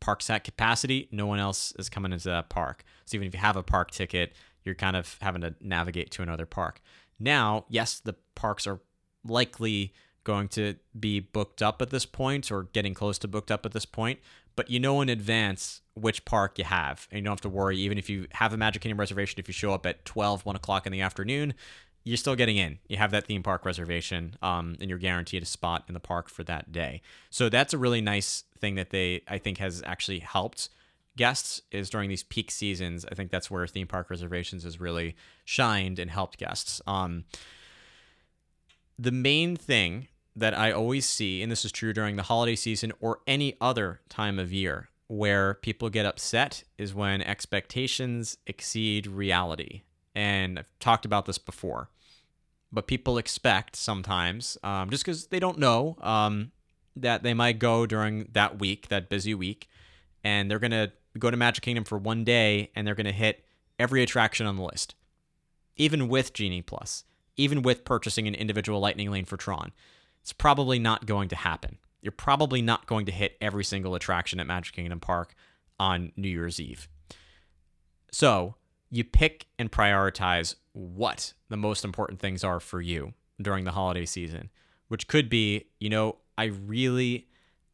park's at capacity. No one else is coming into that park. So even if you have a park ticket, you're kind of having to navigate to another park. Now, yes, the parks are likely going to be booked up at this point or getting close to booked up at this point, but you know in advance which park you have. And you don't have to worry, even if you have a Magic Kingdom reservation, if you show up at 12, 1 o'clock in the afternoon, you're still getting in. You have that theme park reservation, um, and you're guaranteed a spot in the park for that day. So that's a really nice thing that they, I think, has actually helped guests is during these peak seasons. I think that's where theme park reservations has really shined and helped guests. Um, the main thing that I always see, and this is true during the holiday season or any other time of year, where people get upset is when expectations exceed reality. And I've talked about this before but people expect sometimes, um, just because they don't know, um, that they might go during that week, that busy week, and they're gonna go to Magic Kingdom for one day and they're gonna hit every attraction on the list, even with Genie Plus, even with purchasing an individual Lightning Lane for Tron. It's probably not going to happen. You're probably not going to hit every single attraction at Magic Kingdom Park on New Year's Eve. So you pick and prioritize what the most important things are for you during the holiday season, which could be, you know, I really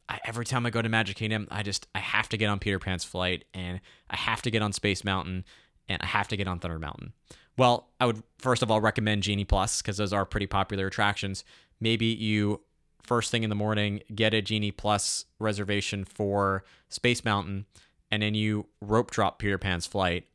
I, every time I go to Magic Kingdom, I just I have to get on Peter Pan's flight and I have to get on Space Mountain and I have to get on Thunder Mountain. Well, I would first of all recommend Genie Plus because those are pretty popular attractions. Maybe you first thing in the morning get a Genie Plus reservation for Space Mountain and then you rope drop Peter Pan's flight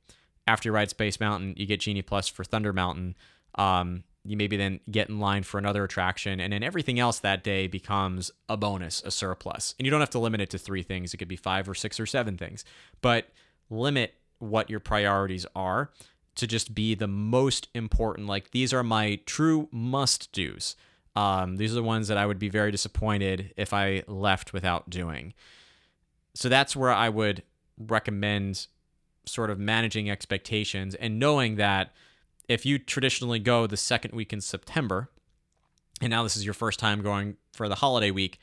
after you ride Space Mountain, you get Genie Plus for Thunder Mountain. Um, you maybe then get in line for another attraction, and then everything else that day becomes a bonus, a surplus. And you don't have to limit it to three things, it could be five or six or seven things, but limit what your priorities are to just be the most important. Like, these are my true must do's. Um, these are the ones that I would be very disappointed if I left without doing. So that's where I would recommend sort of managing expectations and knowing that if you traditionally go the second week in September, and now this is your first time going for the holiday week,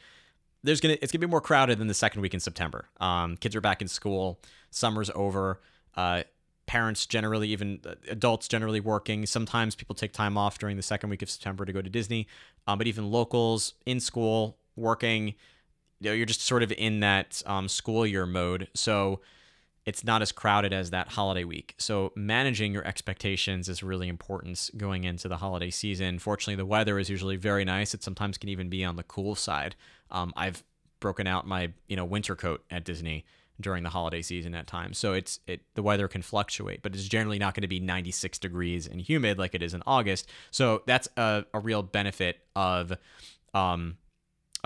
there's gonna it's gonna be more crowded than the second week in September. Um, kids are back in school, summer's over. Uh, parents generally, even adults generally working. Sometimes people take time off during the second week of September to go to Disney, um, but even locals in school working, you know, you're just sort of in that um, school year mode. So it's not as crowded as that holiday week. So managing your expectations is really important going into the holiday season. Fortunately, the weather is usually very nice. It sometimes can even be on the cool side. Um, I've broken out my you know winter coat at Disney during the holiday season at times. So it's it the weather can fluctuate, but it's generally not going to be 96 degrees and humid like it is in August. So that's a, a real benefit of um,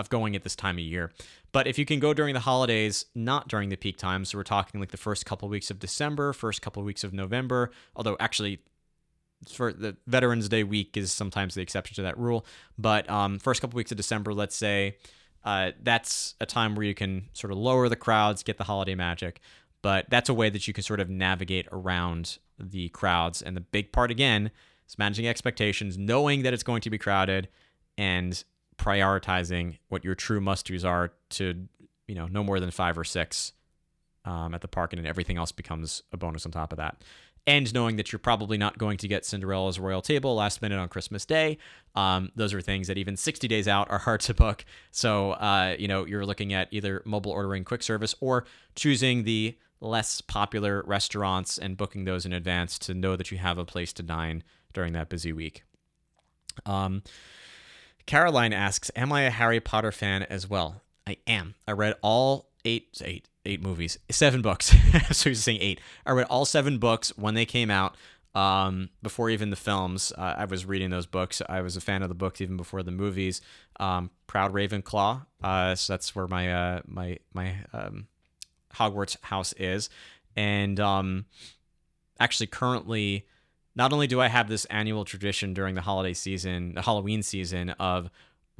of going at this time of year. But if you can go during the holidays, not during the peak times, so we're talking like the first couple of weeks of December, first couple of weeks of November, although actually for the Veterans Day week is sometimes the exception to that rule. But um, first couple of weeks of December, let's say, uh, that's a time where you can sort of lower the crowds, get the holiday magic. But that's a way that you can sort of navigate around the crowds. And the big part, again, is managing expectations, knowing that it's going to be crowded, and prioritizing what your true must-dos are to you know no more than five or six um, at the park, and then everything else becomes a bonus on top of that. And knowing that you're probably not going to get Cinderella's Royal Table last minute on Christmas Day, um, those are things that even 60 days out are hard to book. So uh, you know you're looking at either mobile ordering quick service or choosing the less popular restaurants and booking those in advance to know that you have a place to dine during that busy week. Um, Caroline asks, "Am I a Harry Potter fan as well?" I am. I read all eight, eight, eight movies, seven books. so he's saying eight. I read all seven books when they came out. Um, before even the films, uh, I was reading those books. I was a fan of the books even before the movies. Um, Proud Ravenclaw. Uh, so that's where my uh, my my um, Hogwarts house is, and um, actually currently not only do I have this annual tradition during the holiday season, the Halloween season of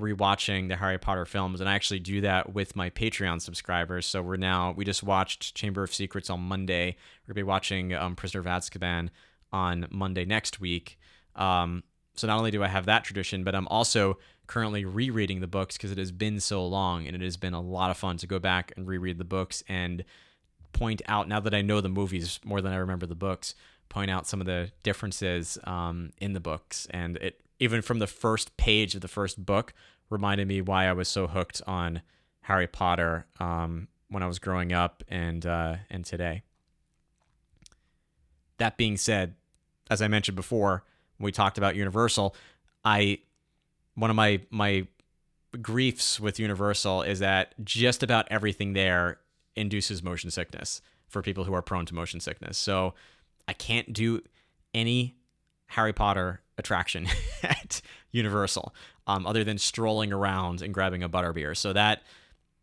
rewatching the Harry Potter films, and I actually do that with my Patreon subscribers. So we're now we just watched Chamber of Secrets on Monday. We're gonna be watching um, Prisoner of Azkaban on Monday next week. Um, so not only do I have that tradition, but I'm also currently rereading the books because it has been so long, and it has been a lot of fun to go back and reread the books and point out now that I know the movies more than I remember the books. Point out some of the differences um, in the books, and it even from the first page of the first book reminded me why I was so hooked on Harry Potter um, when I was growing up and uh, and today. That being said, as I mentioned before, when we talked about Universal, I one of my my griefs with Universal is that just about everything there induces motion sickness for people who are prone to motion sickness. So I can't do any Harry Potter attraction at Universal, um, other than strolling around and grabbing a butterbeer. So that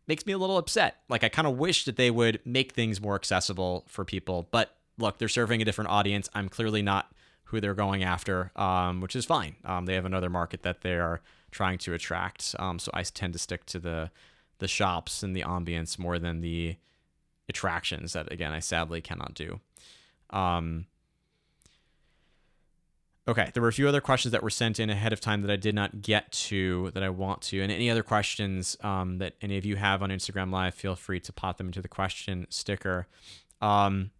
makes me a little upset. Like I kind of wish that they would make things more accessible for people. But look, they're serving a different audience. I'm clearly not who they're going after, um, which is fine. Um, they have another market that they are trying to attract. Um, so I tend to stick to the the shops and the ambience more than the attractions that again I sadly cannot do. Um, Okay, there were a few other questions that were sent in ahead of time that I did not get to that I want to. And any other questions um, that any of you have on Instagram Live, feel free to pop them into the question sticker. Um,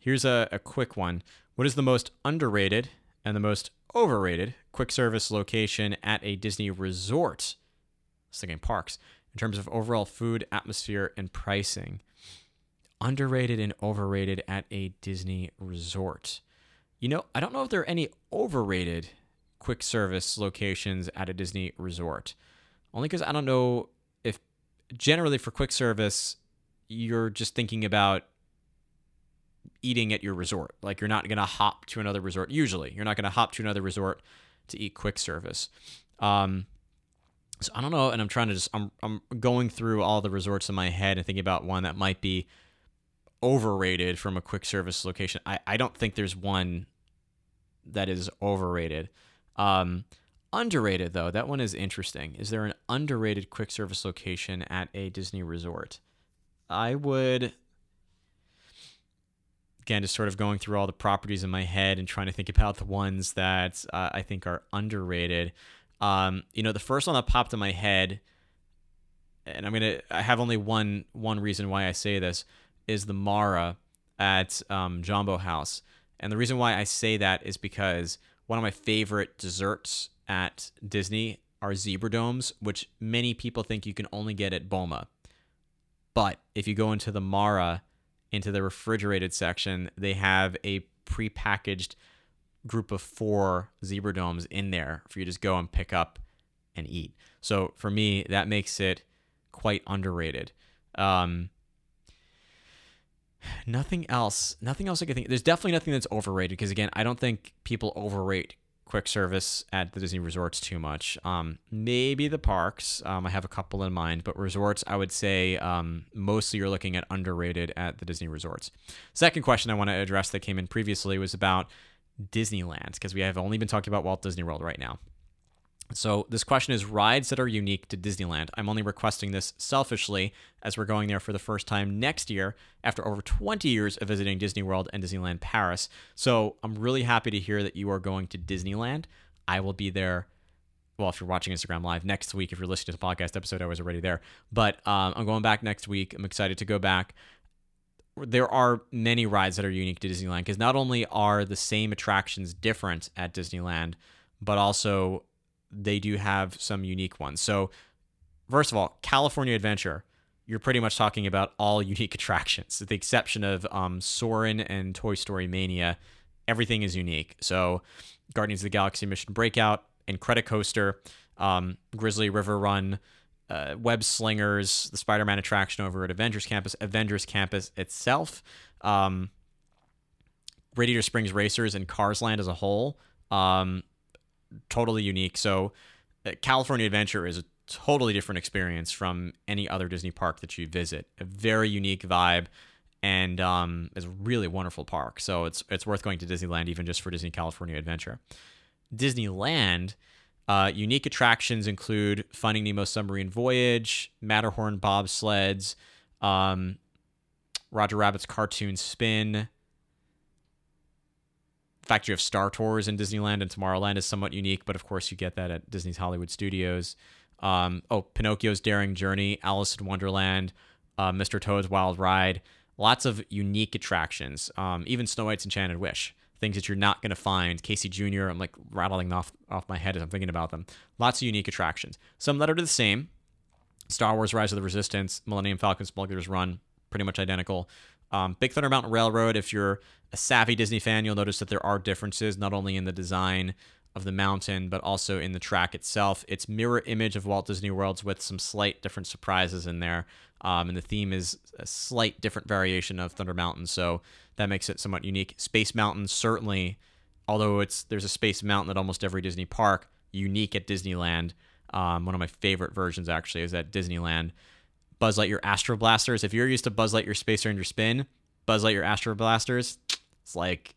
here's a, a quick one What is the most underrated and the most overrated quick service location at a Disney resort? I was thinking parks in terms of overall food, atmosphere, and pricing. Underrated and overrated at a Disney resort. You know, I don't know if there are any overrated quick service locations at a Disney resort. Only because I don't know if generally for quick service, you're just thinking about eating at your resort. Like you're not going to hop to another resort. Usually, you're not going to hop to another resort to eat quick service. Um, so I don't know, and I'm trying to just I'm I'm going through all the resorts in my head and thinking about one that might be overrated from a quick service location. I, I don't think there's one that is overrated. Um, underrated though, that one is interesting. Is there an underrated quick service location at a Disney resort? I would again just sort of going through all the properties in my head and trying to think about the ones that uh, I think are underrated. Um, you know, the first one that popped in my head, and I'm gonna I have only one one reason why I say this is the Mara at um, Jambo House. And the reason why I say that is because one of my favorite desserts at Disney are zebra domes, which many people think you can only get at Boma. But if you go into the Mara, into the refrigerated section, they have a prepackaged group of four zebra domes in there for you to just go and pick up and eat. So for me, that makes it quite underrated. Um, nothing else. Nothing else I can think. There's definitely nothing that's overrated because again, I don't think people overrate quick service at the Disney resorts too much. Um, maybe the parks. Um, I have a couple in mind, but resorts, I would say um, mostly you're looking at underrated at the Disney resorts. Second question I want to address that came in previously was about Disneyland because we have only been talking about Walt Disney World right now. So this question is rides that are unique to Disneyland. I'm only requesting this selfishly as we're going there for the first time next year after over 20 years of visiting Disney World and Disneyland Paris. So I'm really happy to hear that you are going to Disneyland. I will be there. Well, if you're watching Instagram Live next week, if you're listening to the podcast episode, I was already there. But um, I'm going back next week. I'm excited to go back. There are many rides that are unique to Disneyland because not only are the same attractions different at Disneyland, but also they do have some unique ones. So, first of all, California Adventure, you're pretty much talking about all unique attractions, with the exception of um, Soarin' and Toy Story Mania. Everything is unique. So, Guardians of the Galaxy Mission Breakout, Incredicoaster, um, Grizzly River Run, uh, Web Slingers, the Spider Man attraction over at Avengers Campus, Avengers Campus itself, um, Radiator Springs Racers, and Cars Land as a whole. Um, totally unique. So, uh, California Adventure is a totally different experience from any other Disney park that you visit. A very unique vibe. and um, is a really wonderful park. So it's it's worth going to Disneyland even just for Disney California Adventure. Disneyland. Uh, unique attractions include Finding Nemo Submarine Voyage, Matterhorn bobsleds, um, Roger Rabbit's Cartoon Spin. Fact you have Star Tours in Disneyland and Tomorrowland is somewhat unique, but of course you get that at Disney's Hollywood Studios. Um, oh, Pinocchio's Daring Journey, Alice in Wonderland, uh, Mr. Toad's Wild Ride. Lots of unique attractions. Um, even Snow White's Enchanted Wish. Things that you're not going to find. Casey Jr., I'm like rattling off, off my head as I'm thinking about them. Lots of unique attractions. Some that are the same. Star Wars Rise of the Resistance, Millennium Falcon Smuggler's Run, pretty much identical. Um, Big Thunder Mountain Railroad, if you're a savvy Disney fan, you'll notice that there are differences, not only in the design of the mountain, but also in the track itself. It's mirror image of Walt Disney World's with some slight different surprises in there. Um, and the theme is a slight different variation of Thunder Mountain, so that makes it somewhat unique. Space Mountain certainly, although it's there's a Space Mountain at almost every Disney park, unique at Disneyland. Um, one of my favorite versions actually is at Disneyland. Buzz Lightyear Astro Blasters. If you're used to Buzz Lightyear Space Ranger Spin, Buzz Lightyear Astro Blasters, it's like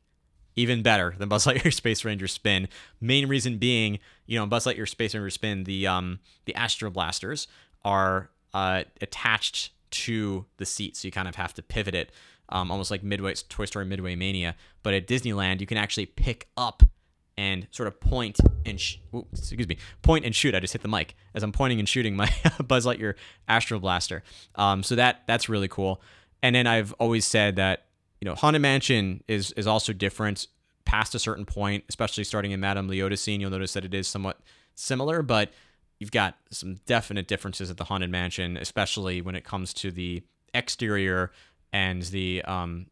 even better than Buzz Lightyear Space Ranger Spin. Main reason being, you know, Buzz Lightyear Space Ranger Spin, the um the Astro Blasters are uh, attached to the seat, so you kind of have to pivot it, um, almost like Midway Toy Story Midway Mania. But at Disneyland, you can actually pick up and sort of point and sh- ooh, excuse me, point and shoot. I just hit the mic as I'm pointing and shooting my Buzz Lightyear Astro Blaster. Um, so that that's really cool. And then I've always said that you know Haunted Mansion is is also different past a certain point, especially starting in Madame Leota scene. You'll notice that it is somewhat similar, but you've got some definite differences at the Haunted Mansion, especially when it comes to the exterior and the um,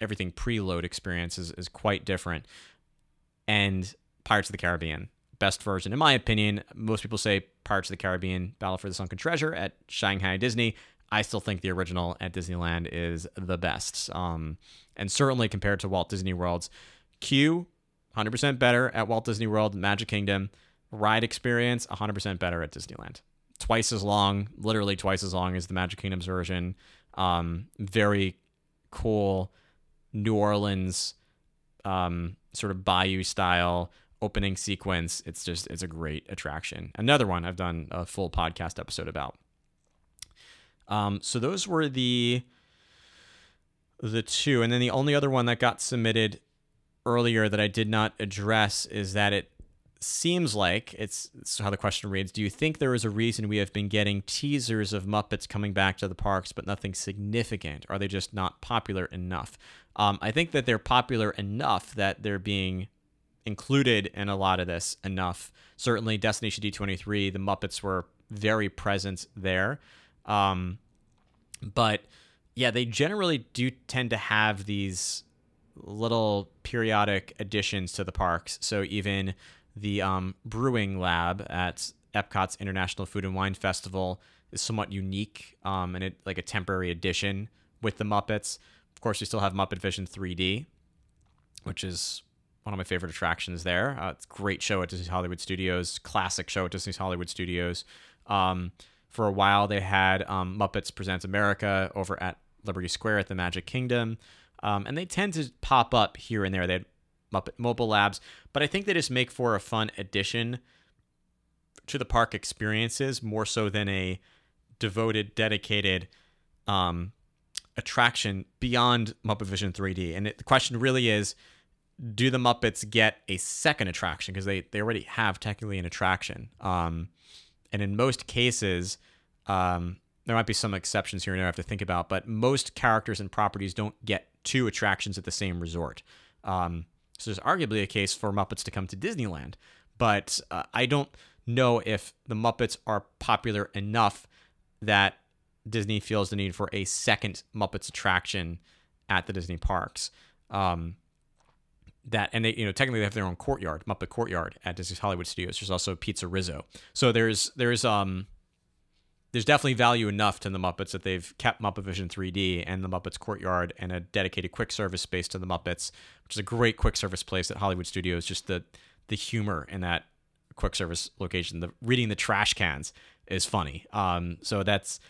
everything preload experience is, is quite different and Pirates of the Caribbean. Best version, in my opinion. Most people say Pirates of the Caribbean, Battle for the Sunken Treasure at Shanghai Disney. I still think the original at Disneyland is the best. Um, and certainly compared to Walt Disney World's queue, 100% better at Walt Disney World, Magic Kingdom. Ride experience, 100% better at Disneyland. Twice as long, literally twice as long as the Magic Kingdom's version. Um, very cool New Orleans um, sort of bayou style opening sequence. It's just it's a great attraction. Another one I've done a full podcast episode about. Um, so those were the the two, and then the only other one that got submitted earlier that I did not address is that it seems like it's, it's how the question reads. Do you think there is a reason we have been getting teasers of Muppets coming back to the parks, but nothing significant? Are they just not popular enough? Um, I think that they're popular enough that they're being included in a lot of this enough. Certainly, Destination D23, the Muppets were very present there. Um, but yeah, they generally do tend to have these little periodic additions to the parks. So even the um, brewing lab at Epcot's International Food and Wine Festival is somewhat unique um, and it like a temporary addition with the Muppets course, we still have Muppet Vision 3D, which is one of my favorite attractions there. Uh, it's a great show at Disney's Hollywood Studios, classic show at Disney's Hollywood Studios. Um, for a while, they had um, Muppets Presents America over at Liberty Square at the Magic Kingdom. Um, and they tend to pop up here and there. They had Muppet Mobile Labs, but I think they just make for a fun addition to the park experiences more so than a devoted, dedicated um, attraction beyond Muppet Vision 3D. And it, the question really is do the Muppets get a second attraction? Because they, they already have technically an attraction. Um, and in most cases, um, there might be some exceptions here and there I have to think about, but most characters and properties don't get two attractions at the same resort. Um, so there's arguably a case for Muppets to come to Disneyland, but uh, I don't know if the Muppets are popular enough that Disney feels the need for a second Muppets attraction at the Disney parks. Um, that and they you know technically they have their own courtyard, Muppet Courtyard at Disney's Hollywood Studios. There's also PizzeRizzo. So there's there's um there's definitely value enough to the Muppets that they've kept Muppet Vision 3D and the Muppets Courtyard and a dedicated quick service space to the Muppets, which is a great quick service place at Hollywood Studios. Just the the humor in that quick service location, the reading the trash cans is funny. Um, so that's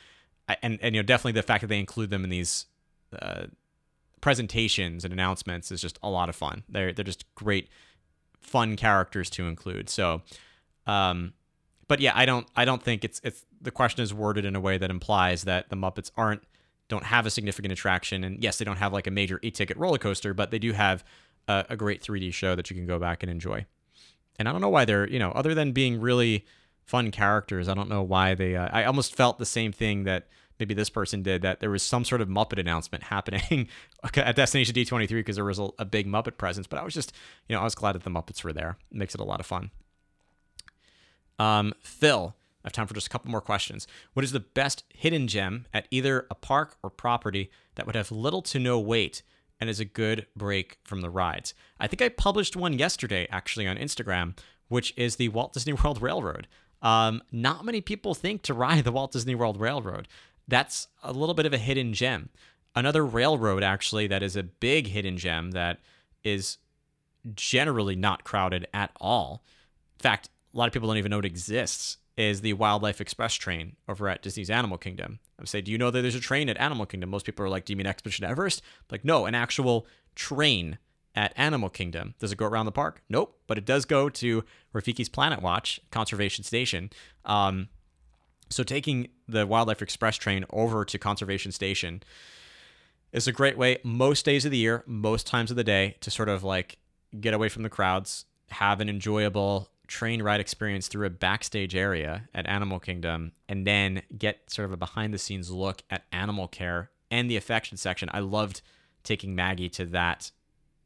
and and you know definitely the fact that they include them in these uh, presentations and announcements is just a lot of fun. They're they're just great, fun characters to include. So, um, but yeah, I don't I don't think it's it's the question is worded in a way that implies that the Muppets aren't don't have a significant attraction. And yes, they don't have like a major e-ticket roller coaster, but they do have a, a great 3D show that you can go back and enjoy. And I don't know why they're you know other than being really fun characters, I don't know why they. Uh, I almost felt the same thing that maybe this person did that there was some sort of Muppet announcement happening at Destination D23 because there was a, a, big Muppet presence. But I was just, you know, I was glad that the Muppets were there. It makes it a lot of fun. Um, Phil, I have time for just a couple more questions. What is the best hidden gem at either a park or property that would have little to no wait and is a good break from the rides? I think I published one yesterday actually on Instagram, which is the Walt Disney World Railroad. Um, not many people think to ride the Walt Disney World Railroad that's a little bit of a hidden gem. Another railroad, actually, that is a big hidden gem that is generally not crowded at all. In fact, a lot of people don't even know it exists. Is the Wildlife Express train over at Disney's Animal Kingdom? I say, do you know that there's a train at Animal Kingdom? Most people are like, do you mean Expedition Everest? Like, no, an actual train at Animal Kingdom. Does it go around the park? Nope, but it does go to Rafiki's Planet Watch Conservation Station. Um, so taking the Wildlife Express train over to Conservation Station is a great way most days of the year, most times of the day to sort of like get away from the crowds, have an enjoyable train ride experience through a backstage area at Animal Kingdom, and then get sort of a behind the scenes look at animal care and the affection section. I loved taking Maggie to that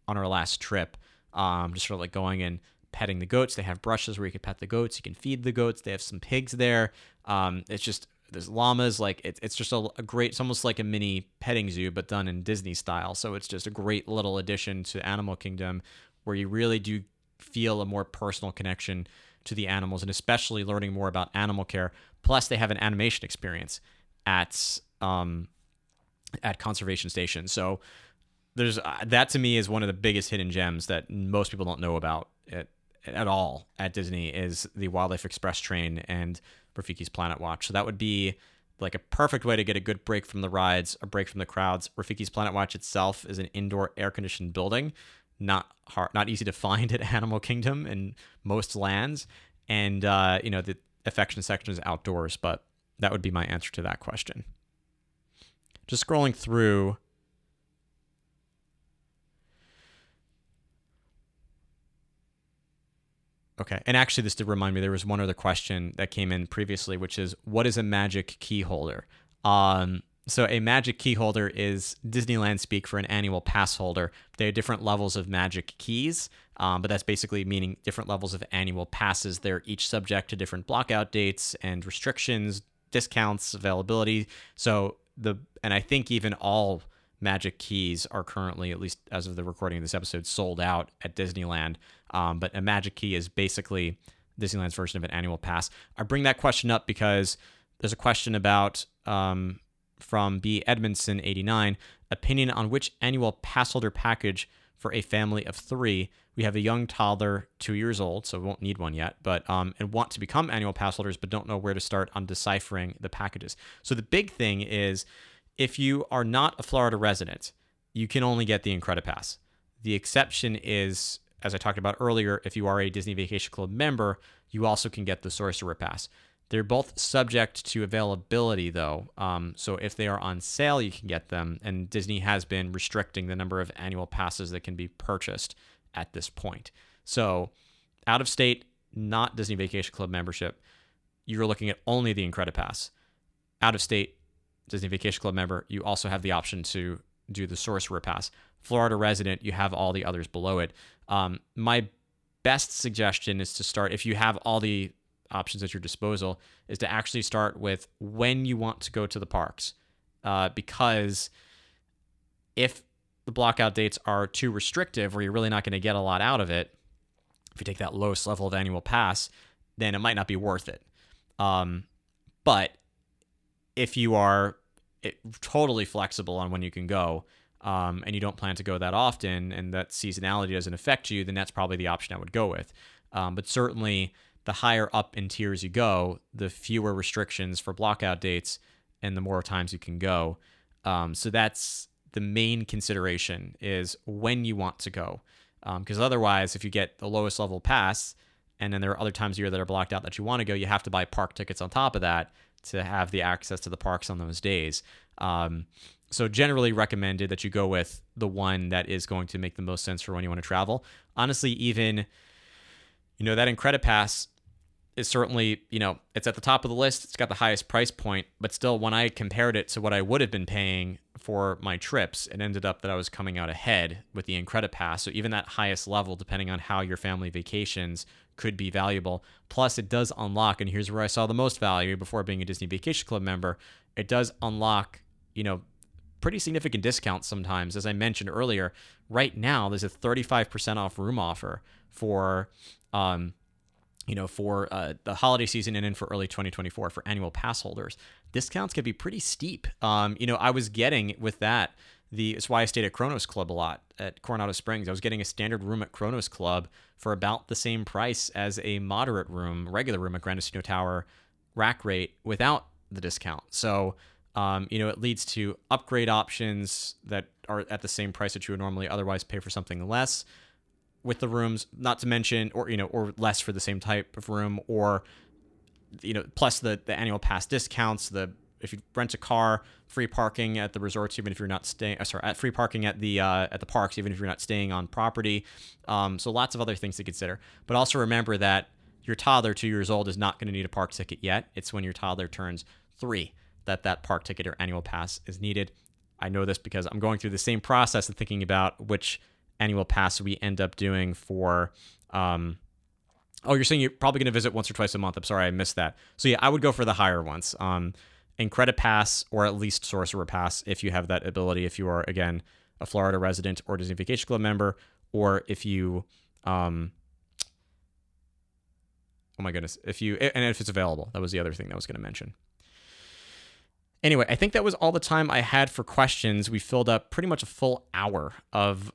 on our last trip. Um, just sort of like going and petting the goats. They have brushes where you can pet the goats. You can feed the goats. They have some pigs there. Um, it's just there's llamas. Like it, it's just a, a, great. It's almost like a mini petting zoo, but done in Disney style. So it's just a great little addition to Animal Kingdom, where you really do feel a more personal connection to the animals, and especially learning more about animal care. Plus, they have an animation experience at um, at conservation station. So there's uh, that to me is one of the biggest hidden gems that most people don't know about at at all at Disney is the Wildlife Express train and Rafiki's Planet Watch. So that would be like a perfect way to get a good break from the rides, a break from the crowds. Rafiki's Planet Watch itself is an indoor air-conditioned building, not hard, not easy to find at Animal Kingdom in most lands, and uh, you know the affection section is outdoors. But that would be my answer to that question. Just scrolling through Okay. And actually, this did remind me there was one other question that came in previously, which is what is a magic key holder? Um, so, a magic key holder is Disneyland speak for an annual pass holder. They have different levels of magic keys, um, but that's basically meaning different levels of annual passes. They're each subject to different blockout dates and restrictions, discounts, availability. So, the, and I think even all magic keys are currently, at least as of the recording of this episode, sold out at Disneyland. Um, but a magic key is basically Disneyland's version of an annual pass. I bring that question up because there's a question about um, from B. Edmondson 89 opinion on which annual pass holder package for a family of three. We have a young toddler, two years old, so we won't need one yet, but um, and want to become annual pass holders, but don't know where to start on deciphering the packages. So the big thing is if you are not a Florida resident, you can only get the Incredipass. The exception is, as I talked about earlier, if you are a Disney Vacation Club member, you also can get the Sorcerer Pass. They're both subject to availability, though. Um, so if they are on sale, you can get them. And Disney has been restricting the number of annual passes that can be purchased at this point. So out of state, not Disney Vacation Club membership, you're looking at only the Incredipass. Out of state, Disney Vacation Club member, you also have the option to do the Sorcerer Pass. Florida resident, you have all the others below it. Um, my best suggestion is to start, if you have all the options at your disposal, is to actually start with when you want to go to the parks. Uh, because if the blockout dates are too restrictive or you're really not going to get a lot out of it, if you take that lowest level of annual pass, then it might not be worth it. Um, but if you are it, totally flexible on when you can go um, and you don't plan to go that often and that seasonality doesn't affect you, then that's probably the option I would go with. Um, but certainly, the higher up in tiers you go, the fewer restrictions for blockout dates and the more times you can go. Um, so that's the main consideration is when you want to go. Because otherwise, if you get the lowest level pass, and then there are other times of year that are blocked out that you want to go, you have to buy park tickets on top of that to have the access to the parks on those days. Um, so generally recommended that you go with the one that is going to make the most sense for when you want to travel. Honestly, even you know that Incredipass is certainly you know it's at the top of the list. It's got the highest price point, but still, when I compared it to what I would have been paying for my trips, it ended up that I was coming out ahead with the Incredipass. So even that highest level, depending on how your family vacations, could be valuable. Plus, it does unlock, and here's where I saw the most value before being a Disney Vacation Club member. It does unlock, you know, pretty significant discounts sometimes. As I mentioned earlier, right now there's a 35% off room offer for, um, you know, for uh, the holiday season and in for early 2024 for annual pass holders. Discounts can be pretty steep. Um, you know, I was getting with that the it's why I stayed at Chronos Club a lot at Coronado Springs. I was getting a standard room at Chronos Club for about the same price as a moderate room, regular room at Gran Destino Tower rack rate without the discount. So um, you know, it leads to upgrade options that are at the same price that you would normally otherwise pay for something less with the rooms, not to mention, or, you know, or less for the same type of room, or, you know, plus the, the annual pass discounts, the, if you rent a car, free parking at the resorts, even if you're not staying, uh, sorry, at free parking at the, uh, at the parks, even if you're not staying on property. Um, so lots of other things to consider, but also remember that your toddler, two years old, is not going to need a park ticket yet. It's when your toddler turns three that that park ticket or annual pass is needed. I know this because I'm going through the same process of thinking about which annual pass we end up doing for. Um, oh, you're saying you're probably going to visit once or twice a month. I'm sorry, I missed that. So yeah, I would go for the higher ones. Um, Incredi-Pass or at least Sorcerer Pass if you have that ability. If you are again a Florida resident or Disney Vacation Club member, or if you, um, oh my goodness, if you and if it's available. That was the other thing that I was going to mention. Anyway, I think that was all the time I had for questions. We filled up pretty much a full hour of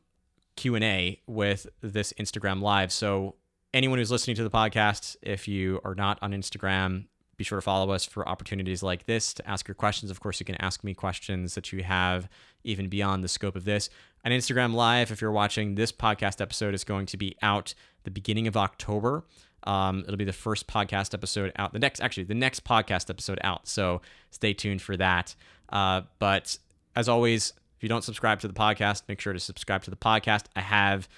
Q&A with this Instagram live. So anyone who's listening to the podcast, if you are not on Instagram, be sure to follow us for opportunities like this to ask your questions. Of course, you can ask me questions that you have even beyond the scope of this. On Instagram Live, if you're watching this podcast episode, is going to be out the beginning of October. Um, it'll be the first podcast episode out. The next, actually, the next podcast episode out. So stay tuned for that. Uh, but as always, if you don't subscribe to the podcast, make sure to subscribe to the podcast. I have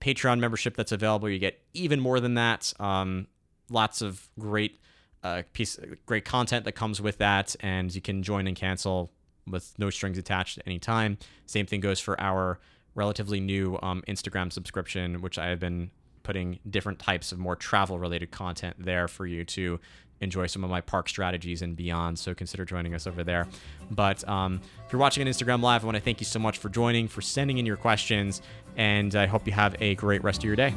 Patreon membership that's available. You get even more than that. Um, lots of great uh, piece, great content that comes with that, and you can join and cancel with no strings attached at any time. Same thing goes for our relatively new um, Instagram subscription, which I have been putting different types of more travel related content there for you to enjoy some of my park strategies and beyond. So consider joining us over there. But um, if you're watching on Instagram Live, I want to thank you so much for joining, for sending in your questions, and I hope you have a great rest of your day.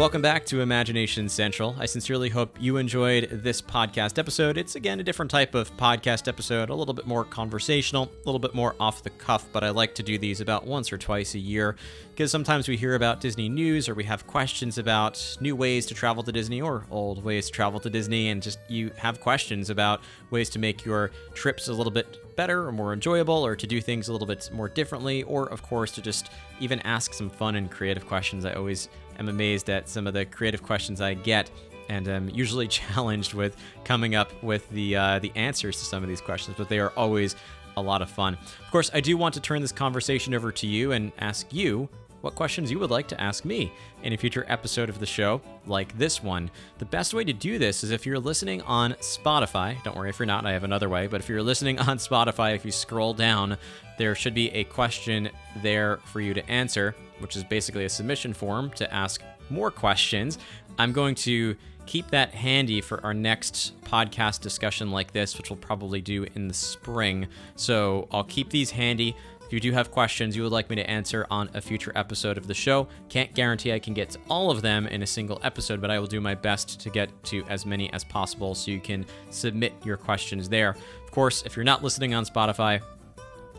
Welcome back to Imagination Central. I sincerely hope you enjoyed this podcast episode. It's again a different type of podcast episode, a little bit more conversational, a little bit more off the cuff, but I like to do these about once or twice a year because sometimes we hear about Disney news or we have questions about new ways to travel to Disney or old ways to travel to Disney, and just you have questions about ways to make your trips a little bit better or more enjoyable or to do things a little bit more differently, or of course to just even ask some fun and creative questions. I always am amazed at some of the creative questions I get, and I'm usually challenged with coming up with the uh, the answers to some of these questions. But they are always a lot of fun. Of course, I do want to turn this conversation over to you and ask you what questions you would like to ask me in a future episode of the show, like this one. The best way to do this is if you're listening on Spotify. Don't worry if you're not, I have another way. But if you're listening on Spotify, if you scroll down, there should be a question there for you to answer which is basically a submission form to ask more questions. I'm going to keep that handy for our next podcast discussion like this, which we'll probably do in the spring. So I'll keep these handy. If you do have questions you would like me to answer on a future episode of the show, can't guarantee I can get to all of them in a single episode, but I will do my best to get to as many as possible so you can submit your questions there. Of course, if you're not listening on Spotify,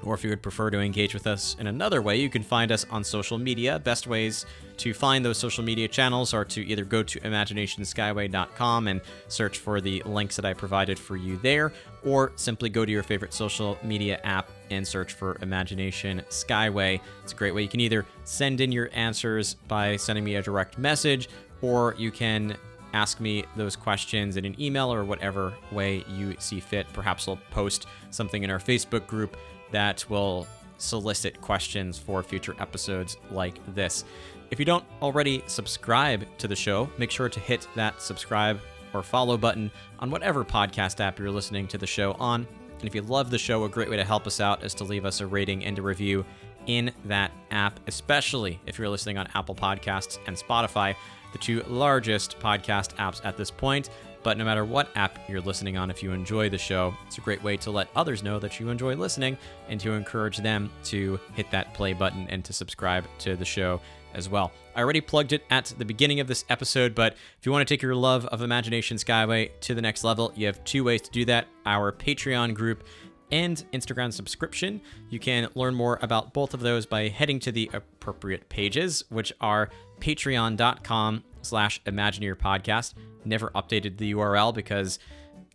or if you would prefer to engage with us in another way, you can find us on social media. Best ways to find those social media channels are to either go to imaginationskyway.com and search for the links that I provided for you there, or simply go to your favorite social media app and search for Imagination Skyway. It's a great way. You can either send in your answers by sending me a direct message, or you can ask me those questions in an email or whatever way you see fit. Perhaps I'll post something in our Facebook group that will solicit questions for future episodes like this. If you don't already subscribe to the show, make sure to hit that subscribe or follow button on whatever podcast app you're listening to the show on. And if you love the show, a great way to help us out is to leave us a rating and a review in that app, especially if you're listening on Apple Podcasts and Spotify, the two largest podcast apps at this point. But no matter what app you're listening on, if you enjoy the show, it's a great way to let others know that you enjoy listening and to encourage them to hit that play button and to subscribe to the show as well. I already plugged it at the beginning of this episode, but if you want to take your love of Imagination Skyway to the next level, you have two ways to do that our Patreon group and Instagram subscription. You can learn more about both of those by heading to the appropriate pages, which are patreon.com slash imagineer podcast. Never updated the URL because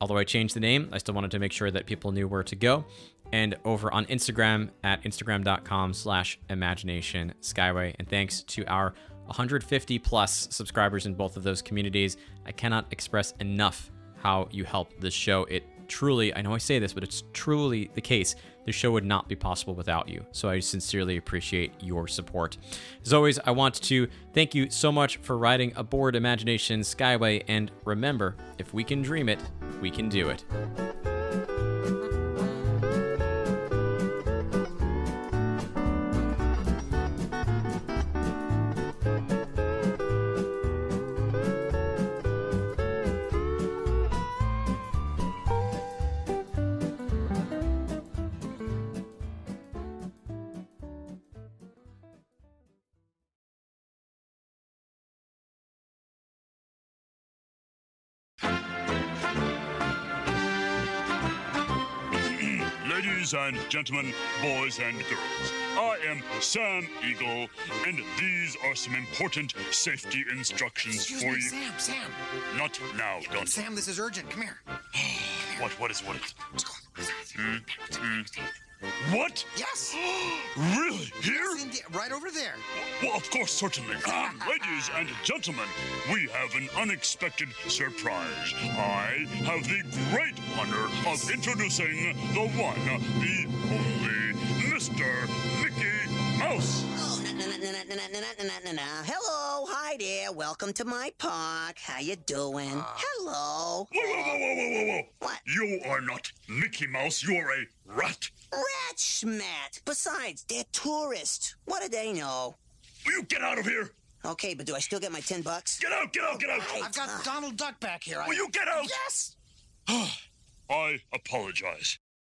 although I changed the name, I still wanted to make sure that people knew where to go. And over on Instagram at instagram.com slash imagination skyway. And thanks to our 150 plus subscribers in both of those communities, I cannot express enough how you help this show. It truly, I know I say this, but it's truly the case. The show would not be possible without you. So I sincerely appreciate your support. As always, I want to thank you so much for riding aboard Imagination Skyway. And remember, if we can dream it, we can do it. Gentlemen, boys and girls, I am Sam Eagle, and these are some important safety instructions Excuse for me, you. Sam, Sam. Not now, don't. Sam, this is urgent. Come here. What? What is what? Let's go. What? Yes. really? Here? Yes, right over there. Well, of course, certainly. Um, ladies and gentlemen, we have an unexpected surprise. I have the great honor of introducing the one, the only, Mr. Mickey Mouse. Oh, na, na, na, Hello, hi there. Welcome to my park. How you doing? Hello. Whoa, whoa, whoa, whoa, whoa, whoa. What? You are not Mickey Mouse. You are a rat. Rat schmat. Besides, they're tourists. What do they know? Will you get out of here? Okay, but do I still get my ten bucks? Get out! Get out! Get out! I've got Donald Duck back here. I... Will you get out? Yes. I apologize.